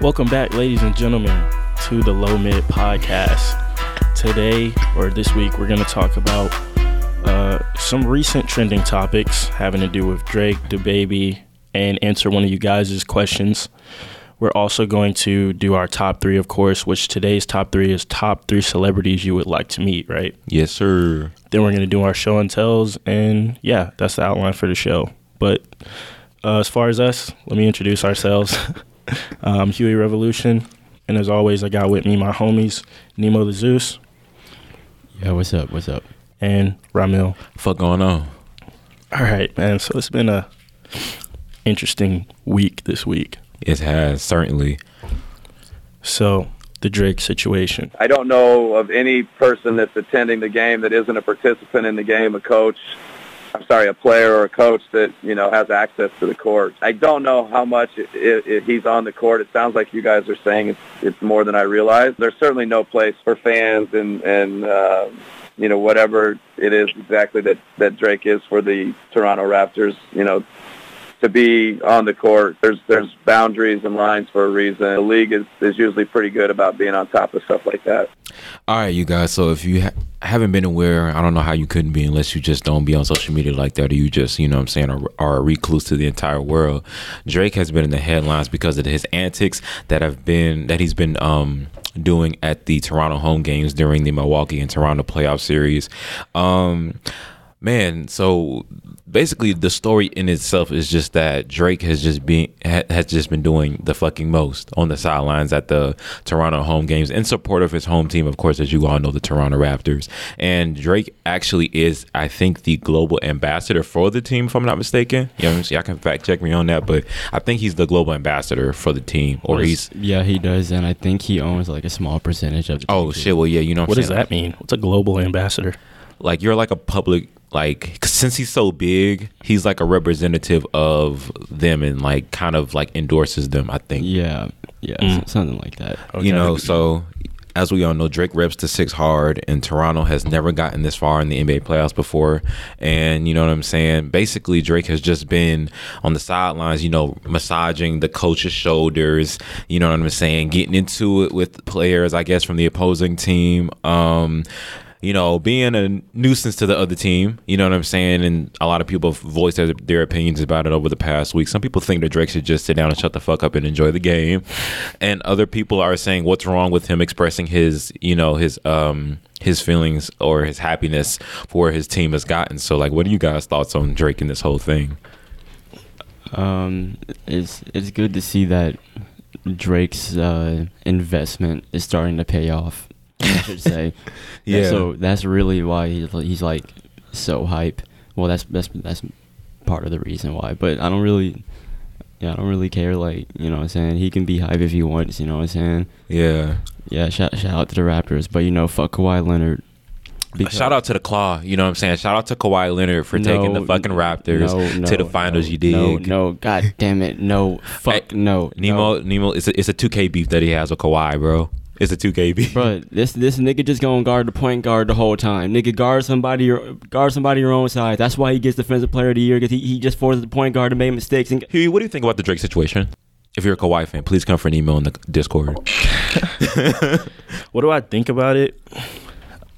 Welcome back, ladies and gentlemen, to the Low Mid Podcast. Today, or this week, we're going to talk about uh, some recent trending topics having to do with Drake, DaBaby, and answer one of you guys' questions. We're also going to do our top three, of course, which today's top three is top three celebrities you would like to meet, right? Yes, sir. Then we're going to do our show and tells, and yeah, that's the outline for the show. But uh, as far as us, let me introduce ourselves. um, Huey Revolution, and as always, I got with me my homies Nemo the Zeus Yeah, what's up? What's up? and Ramil. Fuck going on? All right, man. So it's been a interesting week this week. It has certainly. So the Drake situation. I don't know of any person that's attending the game that isn't a participant in the game, a coach, I'm sorry, a player or a coach that, you know, has access to the court. I don't know how much it, it, it, he's on the court. It sounds like you guys are saying it's, it's more than I realize. There's certainly no place for fans and, and uh, you know, whatever it is exactly that, that Drake is for the Toronto Raptors, you know, to be on the court. There's there's boundaries and lines for a reason. The league is, is usually pretty good about being on top of stuff like that. All right, you guys. So if you ha- haven't been aware, I don't know how you couldn't be unless you just don't be on social media like that, or you just, you know, what I'm saying, are, are a recluse to the entire world. Drake has been in the headlines because of his antics that have been that he's been um doing at the Toronto home games during the Milwaukee and Toronto playoff series. Um man so basically the story in itself is just that drake has just been ha, has just been doing the fucking most on the sidelines at the toronto home games in support of his home team of course as you all know the toronto raptors and drake actually is i think the global ambassador for the team if i'm not mistaken you know what I'm saying? y'all can fact check me on that but i think he's the global ambassador for the team or he's yeah, he does, and I think he owns like a small percentage of. the oh team, too. shit well yeah you know what, What I'm does saying? that mean? What's a global ambassador? like you're like a public like 'cause since he's so big he's like a representative of them and like kind of like endorses them i think. Yeah, yeah, Mm. something like that. you know so as we all know drake reps the six hard and toronto has never gotten this far in the nba playoffs before. And you know what i'm saying? Basically drake has just been on the sidelines you know massaging the coach's shoulders you know what i'm saying? Getting into it with players i guess from the opposing team. Um you know, being a nuisance to the other team. You know what I'm saying? And a lot of people have voiced their, their opinions about it over the past week. Some people think that Drake should just sit down and shut the fuck up and enjoy the game, and other people are saying what's wrong with him expressing his, you know, his um his feelings or his happiness for his team has gotten. So, like, what are you guys' thoughts on Drake and this whole thing? Um, it's it's good to see that Drake's uh, investment is starting to pay off. I should say. Yeah. So that's really why he's he's like so hype. Well, that's that's that's part of the reason why. But I don't really. Yeah, I don't really care. Like, you know what I'm saying? He can be hype if he wants, you know what I'm saying? Yeah. Yeah, shout, shout out to the Raptors. But, you know, fuck Kawhi Leonard. A shout out to the Claw. You know what I'm saying? Shout out to Kawhi Leonard for taking the fucking Raptors no, to the finals. no, you dig? No, no, god damn it, no, fuck, Hey, no, Nemo, no. Nemo, it's a, it's a 2K beef that he has with Kawhi, bro. It's a 2K beef. Bro, this this nigga just gonna guard the point guard the whole time. Nigga guard somebody your guard somebody your own size. That's why he gets defensive player of the year because he, he just forces the point guard to make mistakes. And Huey, what do you think about the Drake situation? If you're a Kawhi fan, please come for an email in the Discord. What do I think about it?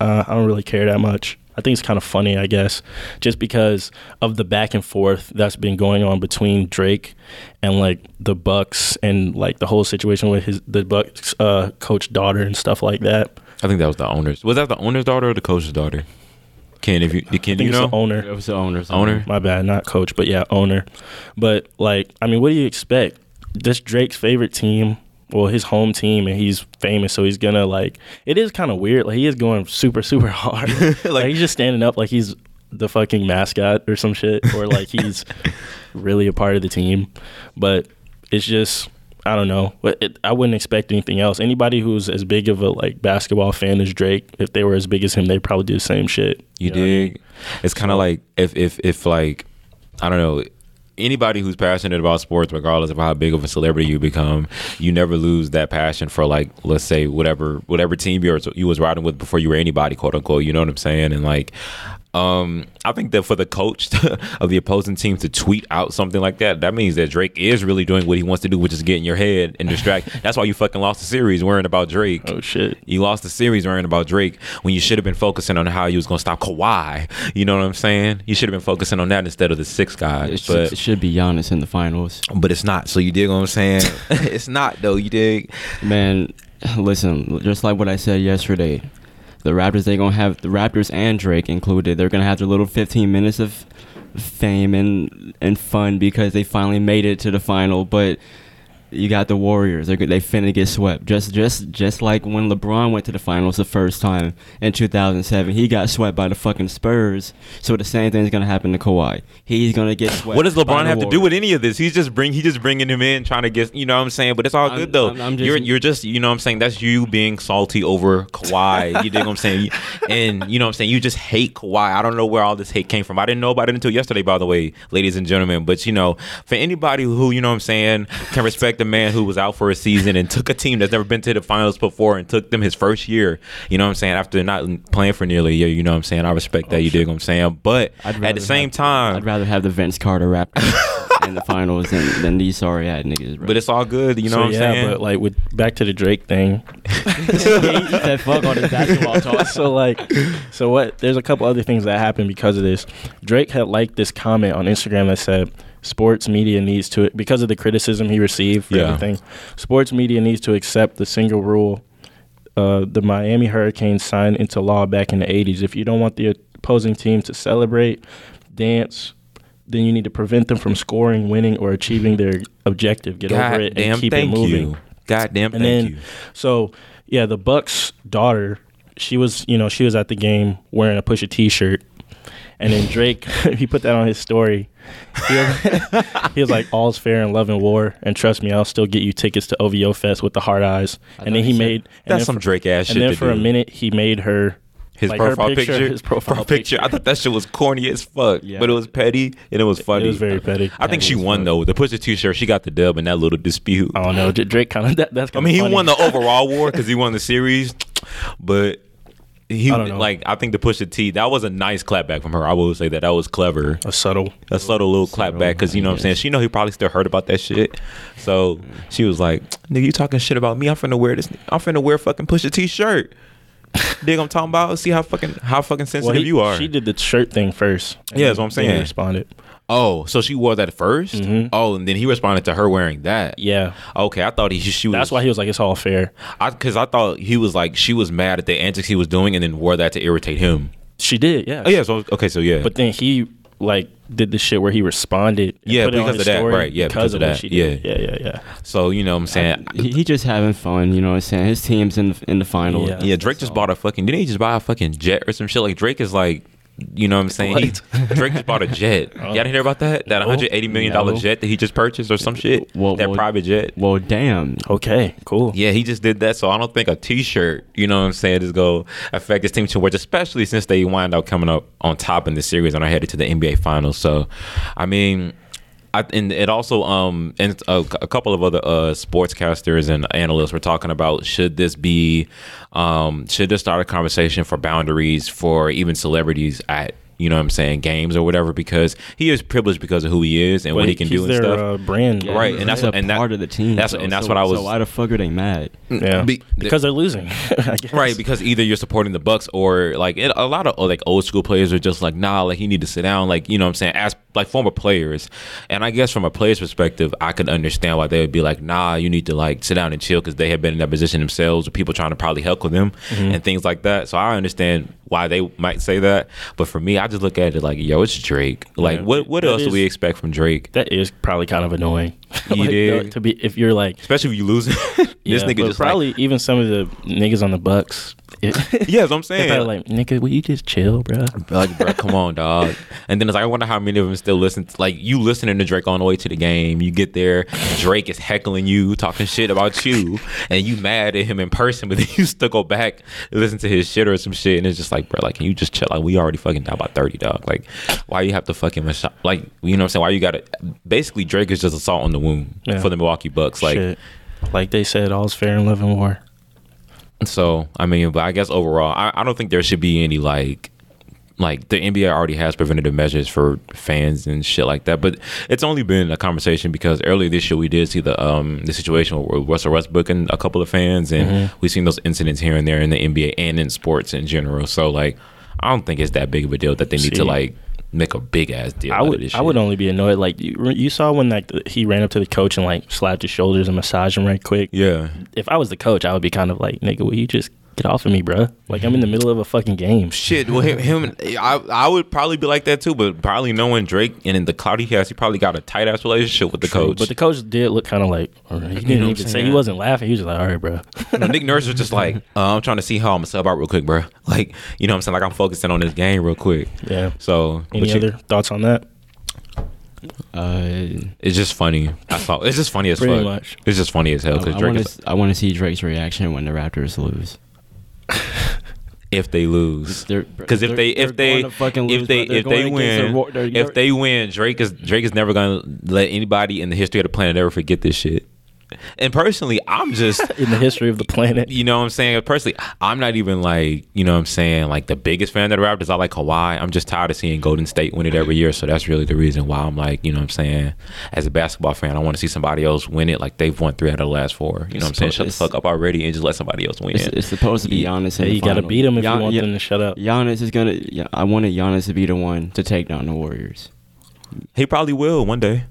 Uh, I don't really care that much. I think it's kind of funny, I guess, just because of the back and forth that's been going on between Drake and like the Bucks and like the whole situation with his the Bucks uh, coach daughter and stuff like that. I think that was the owner's. Was that the owner's daughter or the coach's daughter? Ken, if you I can think you it's know the owner. It was the owner. owner? My bad, not coach, but yeah, owner. But like, I mean, what do you expect? This Drake's favorite team, well, his home team, and he's famous, so he's gonna like. It is kind of weird. Like he is going super, super hard. like, he's just standing up like he's the fucking mascot or some shit, or like he's really a part of the team. But it's just. I don't know. But it, I wouldn't expect anything else. Anybody who's as big of a like basketball fan as Drake, if they were as big as him, they'd probably do the same shit. You know what I mean? dig? It's kind of like if if if like I don't know anybody who's passionate about sports, regardless of how big of a celebrity you become, you never lose that passion for like let's say whatever whatever team you were you was riding with before you were anybody, quote unquote. You know what I'm saying? And like. Um, I think that for the coach of the opposing team to tweet out something like that, that means that Drake is really doing what he wants to do, which is get in your head and distract. That's why you fucking lost the series worrying about Drake. Oh shit. You lost the series worrying about Drake when you should have been focusing on how you was gonna stop Kawhi. You know what I'm saying? You should have been focusing on that instead of the six guys. It should, But it should be Giannis in the finals. but it's not. So you dig what I'm saying? it's not though. You dig? Man, listen, just like what I said yesterday, the Raptors they gonna have the Raptors and Drake included. They're gonna have their little 15 minutes of fame and and fun because they finally made it to the final. But you got the Warriors. They're, they finna get swept. Just just just like when LeBron went to the finals the first time in 2007, he got swept by the fucking Spurs. So the same thing's gonna happen to Kawhi. He's gonna get swept. What does LeBron have to do with any of this? He's just bring he just bringing him in, trying to get you know what I'm saying. But it's all I'm- good though. I'm- I'm just- you're you're just you know what I'm saying. That's you being salty over Kawhi. you dig what I'm saying? And you know what I'm saying. You just hate Kawhi. I don't know where all this hate came from. I didn't know about it until yesterday, by the way, ladies and gentlemen. But you know, for anybody who you know what I'm saying can respect a man who was out for a season and took a team that's never been to the finals before and took them his first year. You know what I'm saying? After not playing for nearly a year, you know what I'm saying. I respect that. Oh, you dig what I'm saying? But at the same have- time, I'd rather have the Vince Carter Raptors in the finals than, than these sorry ass niggas. Bro. But it's all good, you know so what I'm yeah, saying? but like with back to the Drake thing. he said fuck all this basketball talk. so like, so what? There's a couple other things that happened because of this. Drake had liked this comment on Instagram that said, "Sports media needs to because of the criticism he received for Yeah. everything. Sports media needs to accept the single rule." Uh, the Miami Hurricanes signed into law back in the 80s. If you don't want the opposing team to celebrate, dance, then you need to prevent them from scoring, winning, or achieving their objective. Get God over it damn, and keep it moving. you. God damn, And thank then, you. so yeah, the Bucks' daughter, she was, you know, she was at the game wearing a Pusha T-shirt, and then Drake, he put that on his story. He was, he was like, "All's fair in love and war, and trust me, I'll still get you tickets to OVO Fest with the hard eyes." and then he made and That's then some for- Drake ass shit And then to for a minute, he made her His like, her profile picture, his profile picture. I thought that shit was corny as fuck, Yeah. but it was petty and it was funny. It was very petty. I think Petty she won fuck. though. The push Pusha T-shirt, she got the dub in that little dispute. I don't know. Drake kind of that, that's. I Kinda mean, he funny. won the overall war because he won the series, but he I don't know. like I think the Pusha T that was a nice clapback from her. I will say that that was clever. a subtle. a subtle little clap back because you know what I'm saying. She know he probably still heard about that shit, so she was like, "Nigga, you talking shit about me? I'm finna wear this. I'm finna wear fucking Pusha T-shirt." Dig, I'm talking about. See how fucking how fucking sensitive Well, he- you are. She did the shirt thing first. Yeah, that's what I'm saying. he responded. Oh, so she wore that 1st Oh, and then he responded to her wearing that. Mm-hmm. Yeah. Okay, I thought he she was. That's why he was like, "It's all fair." because I, thought he was like she was mad at the antics he was doing and then wore that to irritate him. She did, yeah. Oh yeah, so okay, so yeah, But then he like did the shit where he responded. Yeah, put it on because of that, right, yeah, because of that, yeah. yeah, yeah, yeah. so you know what I'm saying. he, he just having fun, you know what I'm saying? His team's in the, in the final. Yeah. Yeah, Drake just bought a fucking. Didn't he just buy a fucking jet or some shit? Like Drake is like, you know what I'm saying? He, Drake just bought a jet. Oh. Y'all didn't hear about that? That 180 million dollar No. jet that he just purchased or some shit. Well, that well- private jet. Well, damn. Okay, cool. Yeah, he just did that. So I don't think a T-shirt, you know what I'm saying, is go affect his team too much, especially since they wind up coming up on top in the series and are headed to the NBA Finals. So, I mean. I, and it also um and a, a couple of other uh sportscasters and analysts were talking about should this be um should this start a conversation for boundaries for even celebrities at you know what I'm saying, games or whatever because he is privileged because of who he is and But what he can he's do and their, stuff. Uh, brand, Yeah, Right, and that's a what- and that- part of the team. that's- so- and that's so- what I was- So why the fuck are they mad? Yeah, Be- because they're losing. I guess. Right, because either you're supporting the Bucks or like it, a lot of like old school players are just like, nah, like you need to sit down, like you know what I'm saying, as like former players. And I guess from a player's perspective, I could understand why they would be like, nah, you need to like sit down and chill because they have been in that position themselves, or people trying to probably heckle them Mm-hmm. and things like that. So I understand why they might say that, but for me, I just look at it like, yo, it's Drake. Like, Yeah, what what that else do we expect from Drake? That is probably kind of annoying. Like, uh, to be if you're like Especially if you lose. this yeah, nigga just probably like, even some of the niggas on the Bucks. It, yeah, that's what I'm they're saying. like, nigga, will you just chill, bro? Like, bro, come on, dog. And then it's like, I wonder how many of them still listen. To, like, you listening to Drake on the way to the game. You get there, Drake is heckling you, talking shit about you, and you mad at him in person, but then you still go back listen to his shit or some shit, and it's just like, bro, like, can you just chill? Like, we already fucking down by thirty, dog. Like, why you have to fucking mach- like, you know what I'm saying? Why you got to? Basically, Drake is just a salt on the wound Yeah. for the Milwaukee Bucks. Like, Shit. like they said, all's fair in love and war. So I mean, but I guess overall, I, I don't think there should be any like like the NBA already has preventative measures for fans and shit like that. But it's only been a conversation because earlier this year we did see the um the situation with Russell Westbrook and a couple of fans, and we've seen those incidents here and there in the NBA and in sports in general. So like, I don't think it's that big of a deal that they need to like make a big ass deal. I out of would this I would only be annoyed like you, you saw when like he ran up to the coach and like slapped his shoulders and massaged him right quick. Yeah. If I was the coach, I would be kind of like, nigga, will you just get off of me, bro? Like I'm in the middle of a fucking game. Shit, well, him, him I, I would probably be like that too, but probably knowing Drake and in the cloud he has, he probably got a tight ass relationship with the coach. But the coach did look kind of like, all right. he didn't know even say he wasn't laughing. He was just like, all right, bro. You know, Nick Nurse was just like, uh, I'm trying to see how I'm gonna sub out real quick, bro. Like, you know what I'm saying? Like, I'm focusing on this game real quick. Yeah. So, Any but you- other thoughts on that? Uh, it's just funny. That's all. It's just funny as Pretty fuck. much. It's just funny as hell because I Drake want is, to I want to see Drake's reaction when the Raptors lose. If they lose. Because if they if they fucking lose, if they if they going against a win if they win Drake is Drake is never gonna let anybody in the history of the planet ever forget this shit. And personally, I'm just In the history of the planet. you know what I'm saying? Personally, I'm not even like, you know what I'm saying, like the biggest fan of the Raptors. I like Kawhi. I'm just tired of seeing Golden State win it every year. So that's really the reason why I'm like, you know what I'm saying? As a basketball fan, I want to see somebody else win it like they've won three out of the last four. You know what I'm saying? Shut the fuck up already and just let somebody else win. It's, it's supposed to be Giannis. in Yeah, the you got to final. beat him if Gian- you want yeah, them to shut up. Giannis is gonna. Yeah, I wanted Giannis to be the one to take down the Warriors he probably will one day.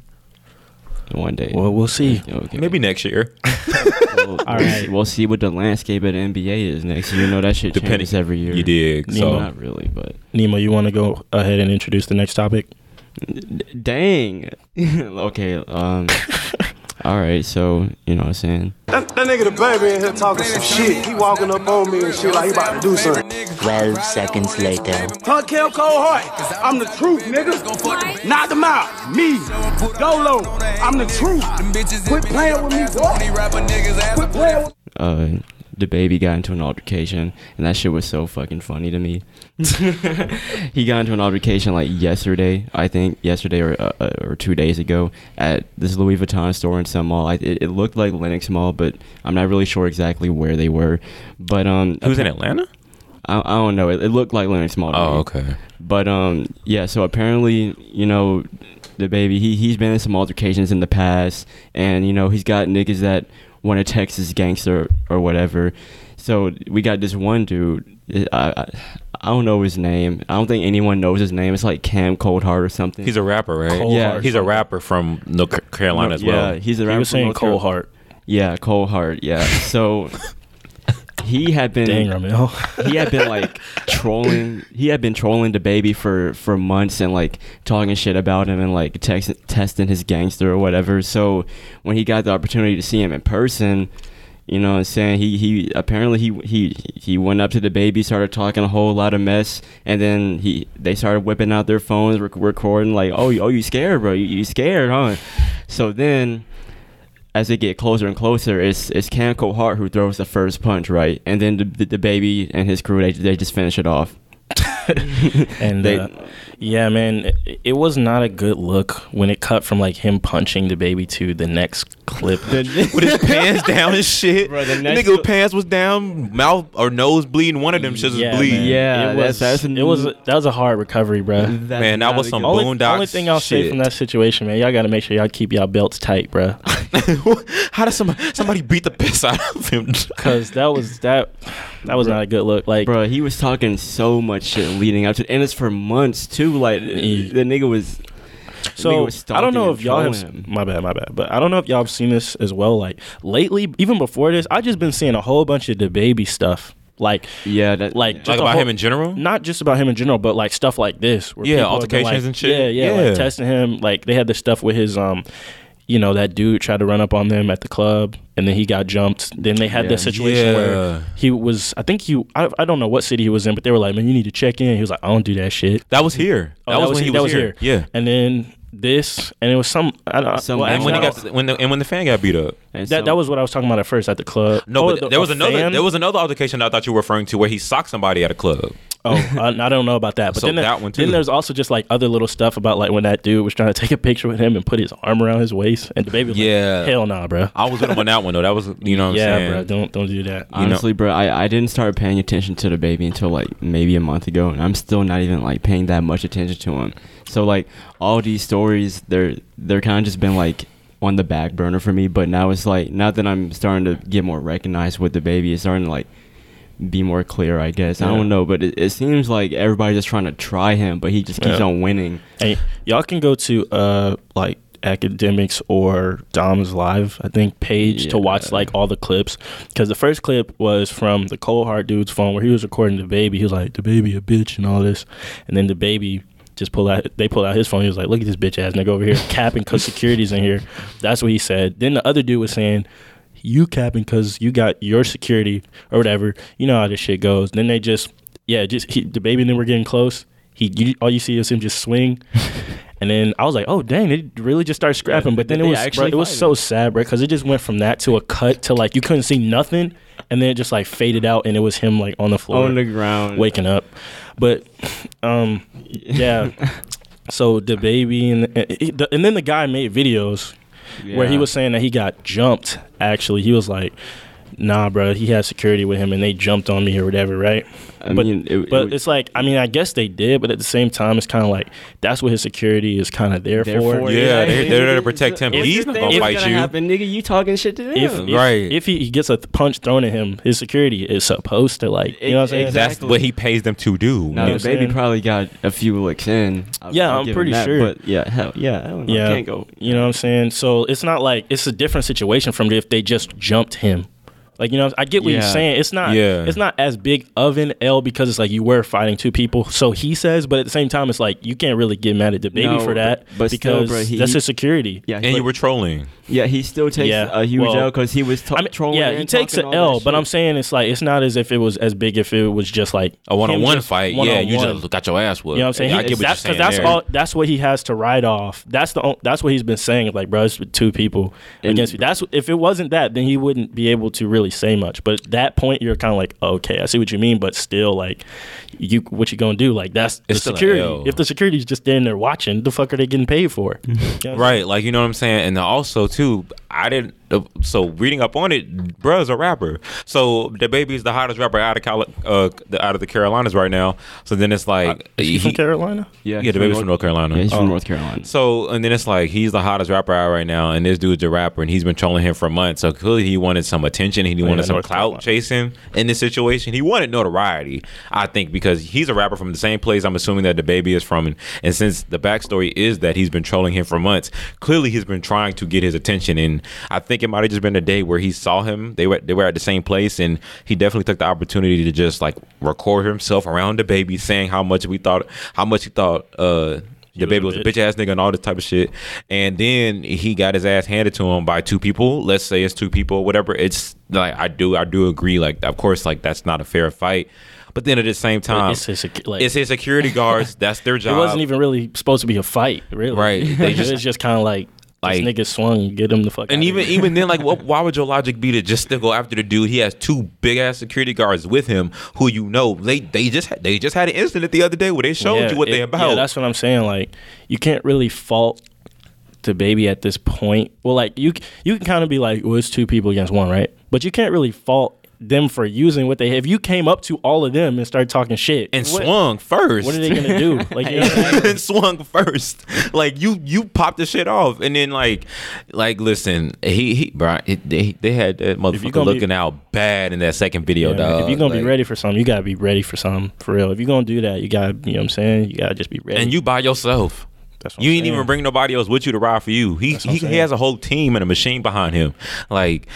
One day. Well, we'll see. Okay. Maybe next year. We'll, All we'll see- We'll see what the landscape of the NBA is next year. You know that shit Depending- changes every year. You dig. Nemo. So Not really, but Nemo, you want to go ahead and introduce the next topic? D- dang. okay. Um. all right. So you know what I'm saying. That, that nigga DaBaby in here talking some shit. He walking up on me and shit like he about to do something. 12 seconds later. Hunt Kel Cole Hart. I'm the truth, nigga. Knock them out. Me. Dolo. I'm the truth. Quit playing with me, boy. Quit playing with uh DaBaby got into an altercation and that shit was so fucking funny to me he got into an altercation like yesterday i think yesterday or uh, uh, or two days ago at this louis vuitton store in some mall I, it, it looked like Lenox mall but i'm not really sure exactly where they were but um who's in Atlanta? I, I don't know it, it looked like Lenox mall Oh, okay. But um, yeah. So apparently, you know, DaBaby he he's been in some altercations in the past, and you know he's got niggas that want to text his gangster or whatever. So we got this one dude. I, I I don't know his name. I don't think anyone knows his name. It's like Cam Coldheart or something. He's a rapper, right? Cold Yeah, Heart. He's a rapper from North Carolina as well. Yeah, he's a rapper. He was from saying North Cole Yeah, Coldheart. Yeah. So he had been Dang, Ramil. he had been like trolling he had been trolling DaBaby for for months and like talking shit about him and like text, testing his gangster or whatever so when he got the opportunity to see him in person you know what I'm saying he he apparently he he he went up to DaBaby started talking a whole lot of mess and then he they started whipping out their phones rec- recording like oh you- oh you scared bro you, you scared huh so then as they get closer and closer, it's it's Cam Hart who throws the first punch, right? And then the, the, DaBaby and his crew they they just finish it off. And They- uh, yeah, man, it, it was not a good look when it cut from like him punching DaBaby to the next clip. with his pants down and shit. Bro, the the next nigga cl- pants was down, mouth or nose bleeding. One of them shits was Yeah, bleeding. man. Yeah, it was. that's it was. That was a hard recovery, bro. That's Man, that was a some good- Only, Boondocks only thing I'll say from that situation, man, y'all got to make sure y'all keep y'all belts tight, bro. How does somebody somebody beat the piss out of him? Because that was that. That was not a good look. Like, Bro, he was talking so much shit leading up to, and it's for months too. Like the nigga was. the nigga So was I don't know if y'all have him. my bad, my bad, but I don't know if y'all have seen this as well. Like lately, even before this, I just been seeing a whole bunch of DaBaby stuff. Like Yeah, that like yeah. just like about whole- him in general? not just about him in general, but like stuff like this. Where Yeah, people have been, altercations like- and shit. Yeah, yeah, Yeah. like testing him. Like they had this stuff with his um. You know that dude tried to run up on them at the club, and then he got jumped. Then they had Yeah. this situation Yeah. where he was, I think he, I, I don't know what city he was in, but they were like, "Man, you need to check in." He was like, "I don't do that shit." That was here. Oh, that, was when he that was, here. Yeah. And then this, and it was some. I don't. Some- well, And when he actually, got when the and when the fan got beat up. And that, some- that was what I was talking about at first at the club. No, Oh, but the- there was another fan? there was another altercation I thought you were referring to where he socked somebody at a club. Oh, I, I don't know about that. But So then there- that one, too. Then there's also just like other little stuff about like when that dude was trying to take a picture with him and put his arm around his waist, and DaBaby was Yeah. like, "Hell nah, bro." I was with him on that one though. That was you know what I'm yeah, saying. bro. Don't don't do that. you know- Honestly, bro, I, I didn't start paying attention to DaBaby until like maybe a month ago, and I'm still not even like paying that much attention to him. So like all these stories, they're they're kind of just been like on the back burner for me. But now it's like now that I'm starting to get more recognized with DaBaby, it's starting to like be more clear. I guess I don't know, but it, it seems like everybody's just trying to try him, but he just keeps Yeah. on winning. Hey, y'all can go to uh like Akademiks or Dom's live I think page to watch like all the clips because the first clip was from the Coldheart dude's phone where he was recording DaBaby he was like DaBaby a bitch and all this and then DaBaby just pulled out they pulled out his phone. He was like look at this bitch ass nigga over here capping cause security's in here. That's what he said. Then the other dude was saying you capping because you got your security or whatever. You know how this shit goes. Then they just yeah just he, DaBaby and then we're getting close. He you, all you see is him just swing. And then I was like, "Oh dang!" They really just started scrapping. but then it was, bro, it was so sad, bro, because it just went from that to a cut to like you couldn't see nothing, and then it just like faded out, and it was him like on the floor, On the ground. waking up. But, um, yeah. so DaBaby and and, and then the guy made videos where he was saying that he got jumped. Actually, he was like, "Nah, bro, he had security with him, and they jumped on me or whatever, right?" I but mean, it- but it- it's like I mean I guess they did, but at the same time it's kind of like that's what his security is kind of there, There for. for Yeah, they're- they're there to protect him. If He's you not gonna it's fight gonna you. happen, nigga. You talking shit to them? If, if Right. if he gets a punch thrown at him, his security is supposed to like you know what I'm saying. Exactly. That's what he pays them to do. Now know DaBaby saying? probably got a few licks in. I'll- Yeah, I'll I'm pretty that, sure. But yeah, hell, yeah, I don't know. Yeah, Can't go. You know what I'm saying? So it's not like it's a different situation from if they just jumped him. Like you know, I get what you're saying. It's not. Yeah. It's not as big of an L because it's like you were fighting two people. So he says, but at the same time, it's like you can't really get mad at DaBaby No, for that but- but still, because bro, he- that's his security. Yeah, and you were trolling. yeah, he still takes Yeah, a huge well, L because he was t- I mean, trolling. yeah, he takes talking an L, but I'm saying it's like it's not as if it was as big if it was just like A one on one fight. Yeah, you one-on-one. just got your ass whooped. You know what I'm saying? I He- get what you're that's saying. that's there. all. That's what he has to write off. That's the. on- That's what he's been saying. Like, bro, it's with two people And- against me. That's if it wasn't that, then he wouldn't be able to really say much. But at that point, you're kind of like, okay, I see what you mean, but still, like, you what you gonna do? Like, that's It's the security. L. If the security's just standing there watching, the fuck are they getting paid for? You know Right, like you know what I'm saying, and also too, I didn't. uh, So reading up on it, bruh's a rapper. So DaBaby is the hottest rapper out of Cali- uh, the, out of the Carolinas right now. So then it's like Is he from Carolina? Yeah, yeah, DaBaby's from North Carolina. Yeah, he's Oh. from North Carolina. So and then it's like he's the hottest rapper out right now, and this dude's a rapper, and he's been trolling him for months. So clearly he wanted some attention, he Yeah, wanted some clout chasing in this situation. He wanted notoriety, I think, because he's a rapper from the same place. I'm assuming that DaBaby is from, and, and since the backstory is that he's been trolling him for months, clearly he's been trying to get his attention. And I think it might have just been a day where he saw him. They were they were at the same place, and he definitely took the opportunity to just like record himself around DaBaby, saying how much we thought, how much he thought. uh DaBaby was a bitch. bitch ass nigga and all this type of shit. And then he got his ass handed to him by two people. Let's say it's two people, whatever. It's like I do I do agree. Like of course, like that's not a fair fight. But then at the same time, it's his sec- like- it's his security guards. That's their job. It wasn't even really supposed to be a fight, really. Right. They just- it was just kind of like, Like- this nigga swung, get him the fuck. And even even then, like, what, why would your logic be to just still go after the dude? He has two big ass security guards with him, who you know they they just had, they just had an incident the other day where they showed Yeah, you what they it- about. Yeah, that's what I'm saying. Like, you can't really fault DaBaby at this point. Well, like you you can kind of be like, well, it's two people against one, right? But you can't really fault them for using what they have. If you came up to all of them and started talking shit and what- swung first. What are they gonna do? Like, you know I'm saying? and swung first. Like you, you popped the shit off, and then like, like listen, he, he, bro, it, they, they had that motherfucker gonna be- looking out bad in that second video, Yeah, dog. if you're gonna be ready for something, you gotta be ready for something for real. If you're gonna do that, you gotta, you know what I'm saying? You gotta just be ready. and you by yourself. That's what You I'm ain't even bring nobody else with you to ride for you. He That's what I'm he, he has a whole team and a machine behind him. Like,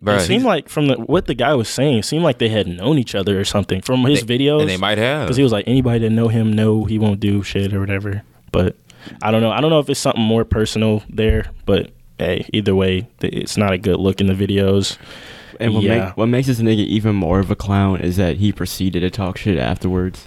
bro, it seemed like from the, what the guy was saying, it seemed like they had known each other or something from his videos. and they might have. because he was like, anybody that know him know he won't do shit or whatever. But I don't know. I don't know if it's something more personal there. But hey, either way, it's not a good look in the videos. And what, yeah, make, what makes this nigga even more of a clown is that he proceeded to talk shit afterwards.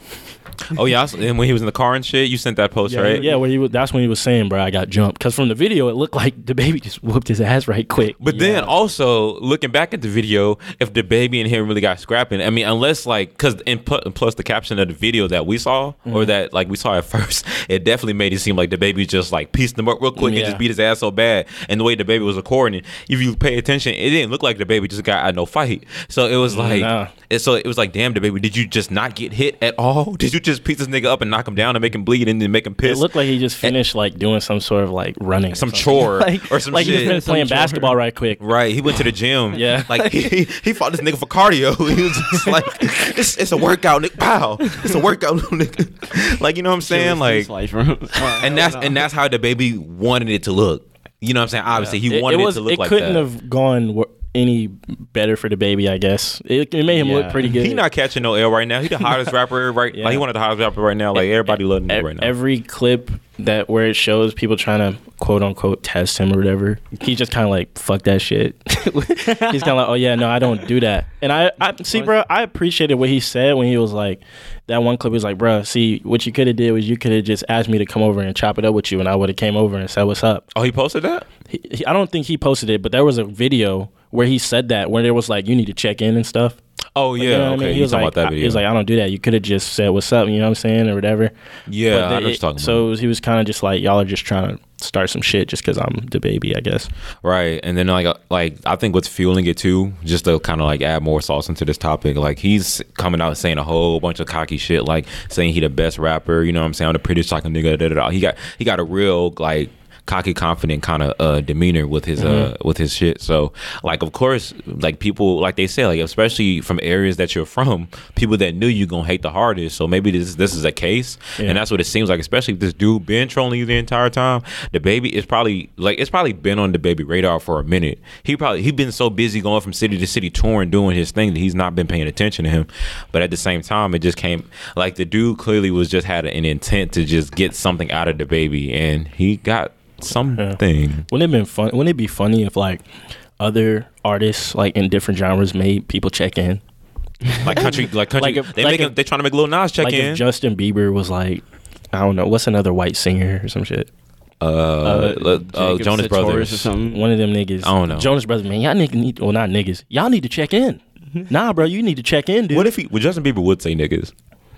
Oh yeah, I and when he was in the car and shit, you sent that post, yeah, right? yeah. When he was, that's when he was saying, "Bro, I got jumped." Because from the video, it looked like DaBaby just whooped his ass right quick. But then also looking back at the video, if DaBaby and him really got scrapping, I mean, unless like, because and pu- plus the caption of the video that we saw Mm-hmm. or that like we saw at first, it definitely made it seem like DaBaby just like pieced him up real quick and just beat his ass so bad. And the way DaBaby was recording, if you pay attention, it didn't look like DaBaby just got out of no fight. So it was like, Nah. it, so it was like, damn, DaBaby, did you just not get hit at all? Did you just piece this nigga up and knock him down and make him bleed and then make him piss. It looked like he just finished like doing some sort of like running, Some something. chore like, or some like he shit. just finished Some playing chore. basketball right quick. Right, he went to the gym. Yeah. like he, he fought this nigga for cardio. He was just like, it's, it's a workout, nigga. Pow, it's a workout, nigga. Like you know what I'm saying? Like, and that's and that's how DaBaby wanted it to look. You know what I'm saying? Obviously, he wanted it, was, to look it like couldn't have gone w- any better for DaBaby, I guess. It, it made him look pretty good. He not catching no L right now. He the hottest rapper right. Like he one of the hottest rapper right now. Like everybody loving him E- right now. Every clip that where it shows people trying to quote unquote test him or whatever, he just kind of like fuck that shit. He's kind of like, oh yeah, no, I don't do that. And I, I see, bro, I appreciated what he said when he was like, that one clip he was like, bro, see, what you could have did was you could have just asked me to come over and chop it up with you, and I would have came over and said what's up. oh, he posted that. He, he, I don't think he posted it, but there was a video where he said that where there was like, you need to check in and stuff. Oh Like, yeah, you know what I okay. mean? He was talking like, about that I-? He was like, I don't do that. You could have just said what's up. You know what I'm saying, or whatever. Yeah, I what you're it- talking So he was kind of just like, y'all are just trying to start some shit just because I'm DaBaby, I guess. Right, and then like uh, like I think what's fueling it too, just to kind of like add more sauce into this topic. Like he's coming out saying a whole bunch of cocky shit, like saying he the best rapper. You know what I'm saying? I'm the prettiest a nigga. Da, da, da. He got he got a real like cocky, confident kind of uh, demeanor with his uh with his shit. So like of course like people like they say like especially from areas that you're from, people that knew you gonna hate the hardest. So maybe this this is a case, Yeah. and that's what it seems like. Especially if this dude been trolling you the entire time, DaBaby is probably like it's probably been on DaBaby radar for a minute. He probably he been so busy going from city to city touring doing his thing that he's not been paying attention to him. But at the same time, it just came like the dude clearly was just had an intent to just get something out of DaBaby, and he got something. Wouldn't it been fun? Wouldn't it be funny if like other artists like in different genres made people check in? Like country, like country. Like if- they like make if- him, they trying to make Lil Nas check like in. if Justin Bieber was like, I don't know, what's another white singer or some shit? uh, uh, uh, Jonas Brothers or something. One of them niggas. I don't know. Jonas Brothers, man, y'all niggas need, well, not niggas, y'all need to check in. nah, bro, you need to check in, dude. What if he? Well, Justin Bieber would say niggas.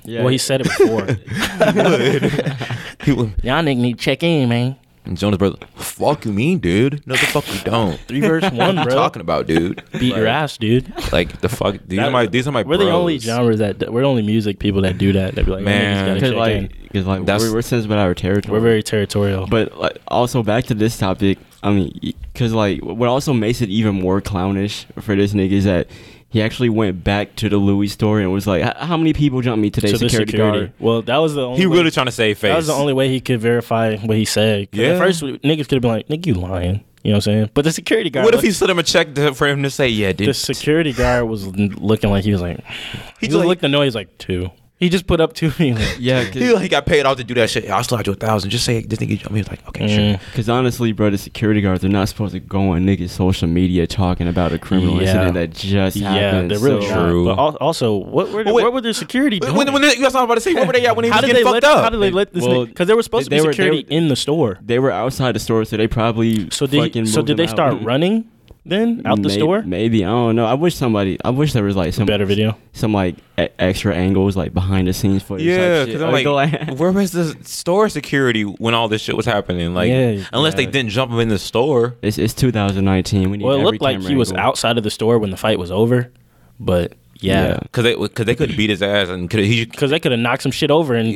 Yeah. well, he said it before. He would. y'all niggas need to check in, man. And Jonas Brothers. Fuck you mean, dude? No, the fuck we don't. Three verse one, What you bro. talking about, dude? Beat your ass, dude. Like the fuck? These That- are my these are my. We're the only genres that we're the only music people that do that. That be like, Man. man, Because check like, in. cause like That's- we're, we're sensitive about our territory. we're very territorial. But like, also back to this topic, I mean, because like what also makes it even more clownish for this nigga is that he actually went back to the Louis story and was like, "How many people jumped me today? to security, security. guard." Well, that was the only. He way- really trying to save face. That was the only way he could verify what he said. Yeah. At first, niggas could have been like, "Nigga, you lying." You know what I'm saying? But the security guard. What if he looked- slid him a check to, for him to say, "Yeah, dude"? The security guard was looking like he was like. He, just just like- looked annoyed. He's like two. He just put up two. He like, Yeah, he, he got paid off to do that shit. I'll slide you a thousand. Just say this nigga. I mean, like, okay, sure. Mm. Because honestly, bro, the security guards are not supposed to go on niggas' social media talking about a criminal Yeah. incident that just yeah, happened. they're really So. True. But also, what were Well, wait. what were their security doing? When, when, they, that's what I was about to say. Where were they at when he how was did getting they fucked let? up? How did they let this? Well, Because there was supposed they- to be they security were- in the store. They were outside the store, so they probably So did fucking so moved did they start out. running? Then out the May- store. Maybe I don't know. I wish somebody. I wish there was like some Better video. some like e- extra angles, like behind the scenes footage. Yeah, type because. I'm Like, go like, where was the store security when all this shit was happening? Like, Yeah, unless they yeah. didn't jump him in the store. it's it's 2019. We need Well, it every looked like camera he was angle. outside of the store when the fight was over, but yeah, Yeah. Cause they, cause they couldn't beat his ass, and could he? because they could have knocked some shit over and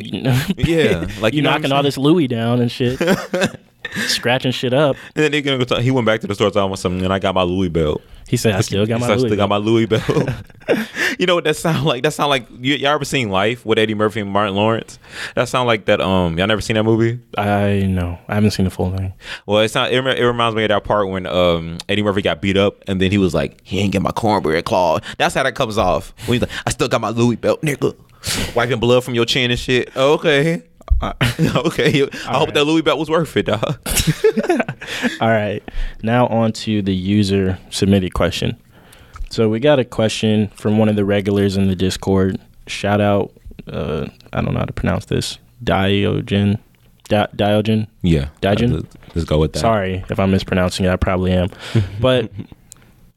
Yeah, like you you know what I'm knocking all saying? this Louis down and shit, scratching shit up. And then they gonna go tell, he went back to the store talking about something, and I got my Louis belt. He said, "I still got my Louis." still got my belt." Louis belt. you know what that sound like? That sound like you, y'all ever seen Life with Eddie Murphy and Martin Lawrence? That sound like that. Um, y'all never seen that movie? I know. I haven't seen the full thing. Well, it's not. It, it reminds me of that part when um Eddie Murphy got beat up, and then he was like, "He ain't get my cornbread claw." That's how that comes off. When he's like, "I still got my Louis belt, nigga." Wiping blood from your chin and shit. Oh, okay. okay. I hope right. that Louis belt was worth it, dog. All right. Now on to the user submitted question. So we got a question from one of the regulars in the Discord. Shout out, uh, I don't know how to pronounce this. Diogen. Di- Diogen. yeah. Dajin? Let's, let's go with that. Sorry if I'm mispronouncing it. I probably am. but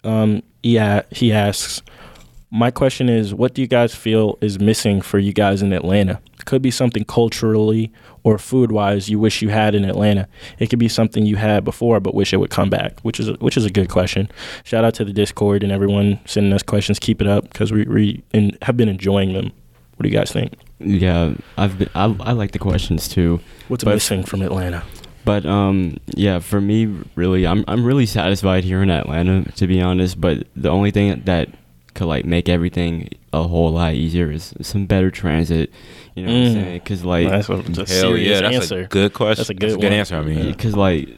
um, yeah, he asks, my question is, what do you guys feel is missing for you guys in Atlanta? Could be something culturally or food wise you wish you had in Atlanta. It could be something you had before but wish it would come back, which is a, which is a good question. Shout out to the Discord and everyone sending us questions. Keep it up because we, we in, have been enjoying them. What do you guys think? Yeah, I've been, I I like the questions too. What's But- missing from Atlanta? But um, yeah, for me, really, I'm I'm really satisfied here in Atlanta, to be honest. But the only thing that could like make everything a whole lot easier is some better transit. You know what I'm Mm. saying? Because like, That's that's a Hell serious yeah, that's answer. a good question. That's a good one. answer. I mean, because like,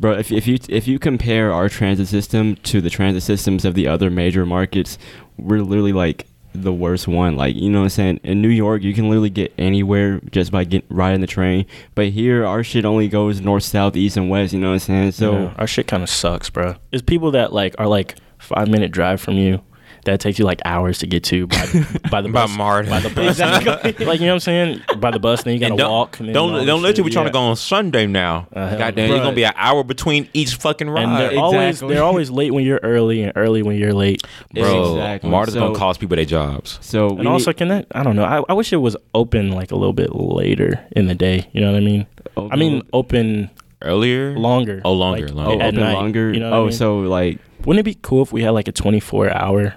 bro, if if you if you compare our transit system to the transit systems of the other major markets, we're literally like the worst one. Like, you know what I'm saying? In New York, you can literally get anywhere just by getting riding the train. But here, our shit only goes north, south, east, and west. You know what I'm saying? So. Yeah, our shit kind of sucks, bro. There's people that like are like five minute drive from you. That takes you like hours to get to by, by the bus, By bus. Martin. By the bus. like you know what I'm saying? By the bus, then you gotta don't walk. And then don't all don't let you shit. be trying to go on Sunday now. Uh, hell Goddamn, it's gonna be an hour between each fucking ride. And they're always they're always late when you're early and early when you're late. Bro, Exactly. Marta's So- gonna cost people their jobs. So And we also, need- can that? I don't know. I, I wish it was open like a little bit later in the day. You know what I mean? I mean, open Earlier, longer. Oh, longer, like, longer. oh, open night, longer. You know what I oh, mean? so like Wouldn't it be cool if we had like a 24 hour,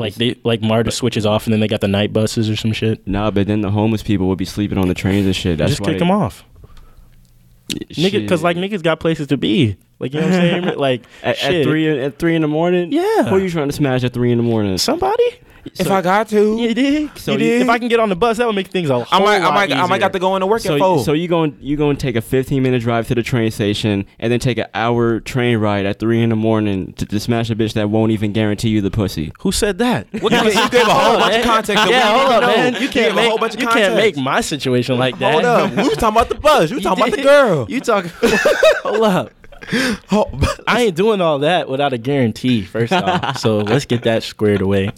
like they like Marta switches off and then they got the night buses or some shit? nah, but then the homeless people would be sleeping on the trains and shit. That's Just kick them off, nigga. Because like niggas got places to be. Like you know what I'm saying? Like at, at three in- at three in the morning. Yeah. who are you trying to smash at three in the morning? Somebody. If I got to, You dig? So You you- if I can get on the bus, that would make things a whole I might, I lot might, I might easier. got to go into work So, at four. so you going you going to take a 15 minute drive to the train station and then take an hour train ride at three in the morning to, to smash a bitch that won't even guarantee you the pussy. Who said that? What kind of- you gave a whole bunch of context. Yeah, hold up, man. You can't a make whole bunch of you can't make my situation like that. Hold up, we was talking about the bus. You talking about the girl. You talking. hold up. I ain't doing all that without a guarantee. First off, so let's get that squared away.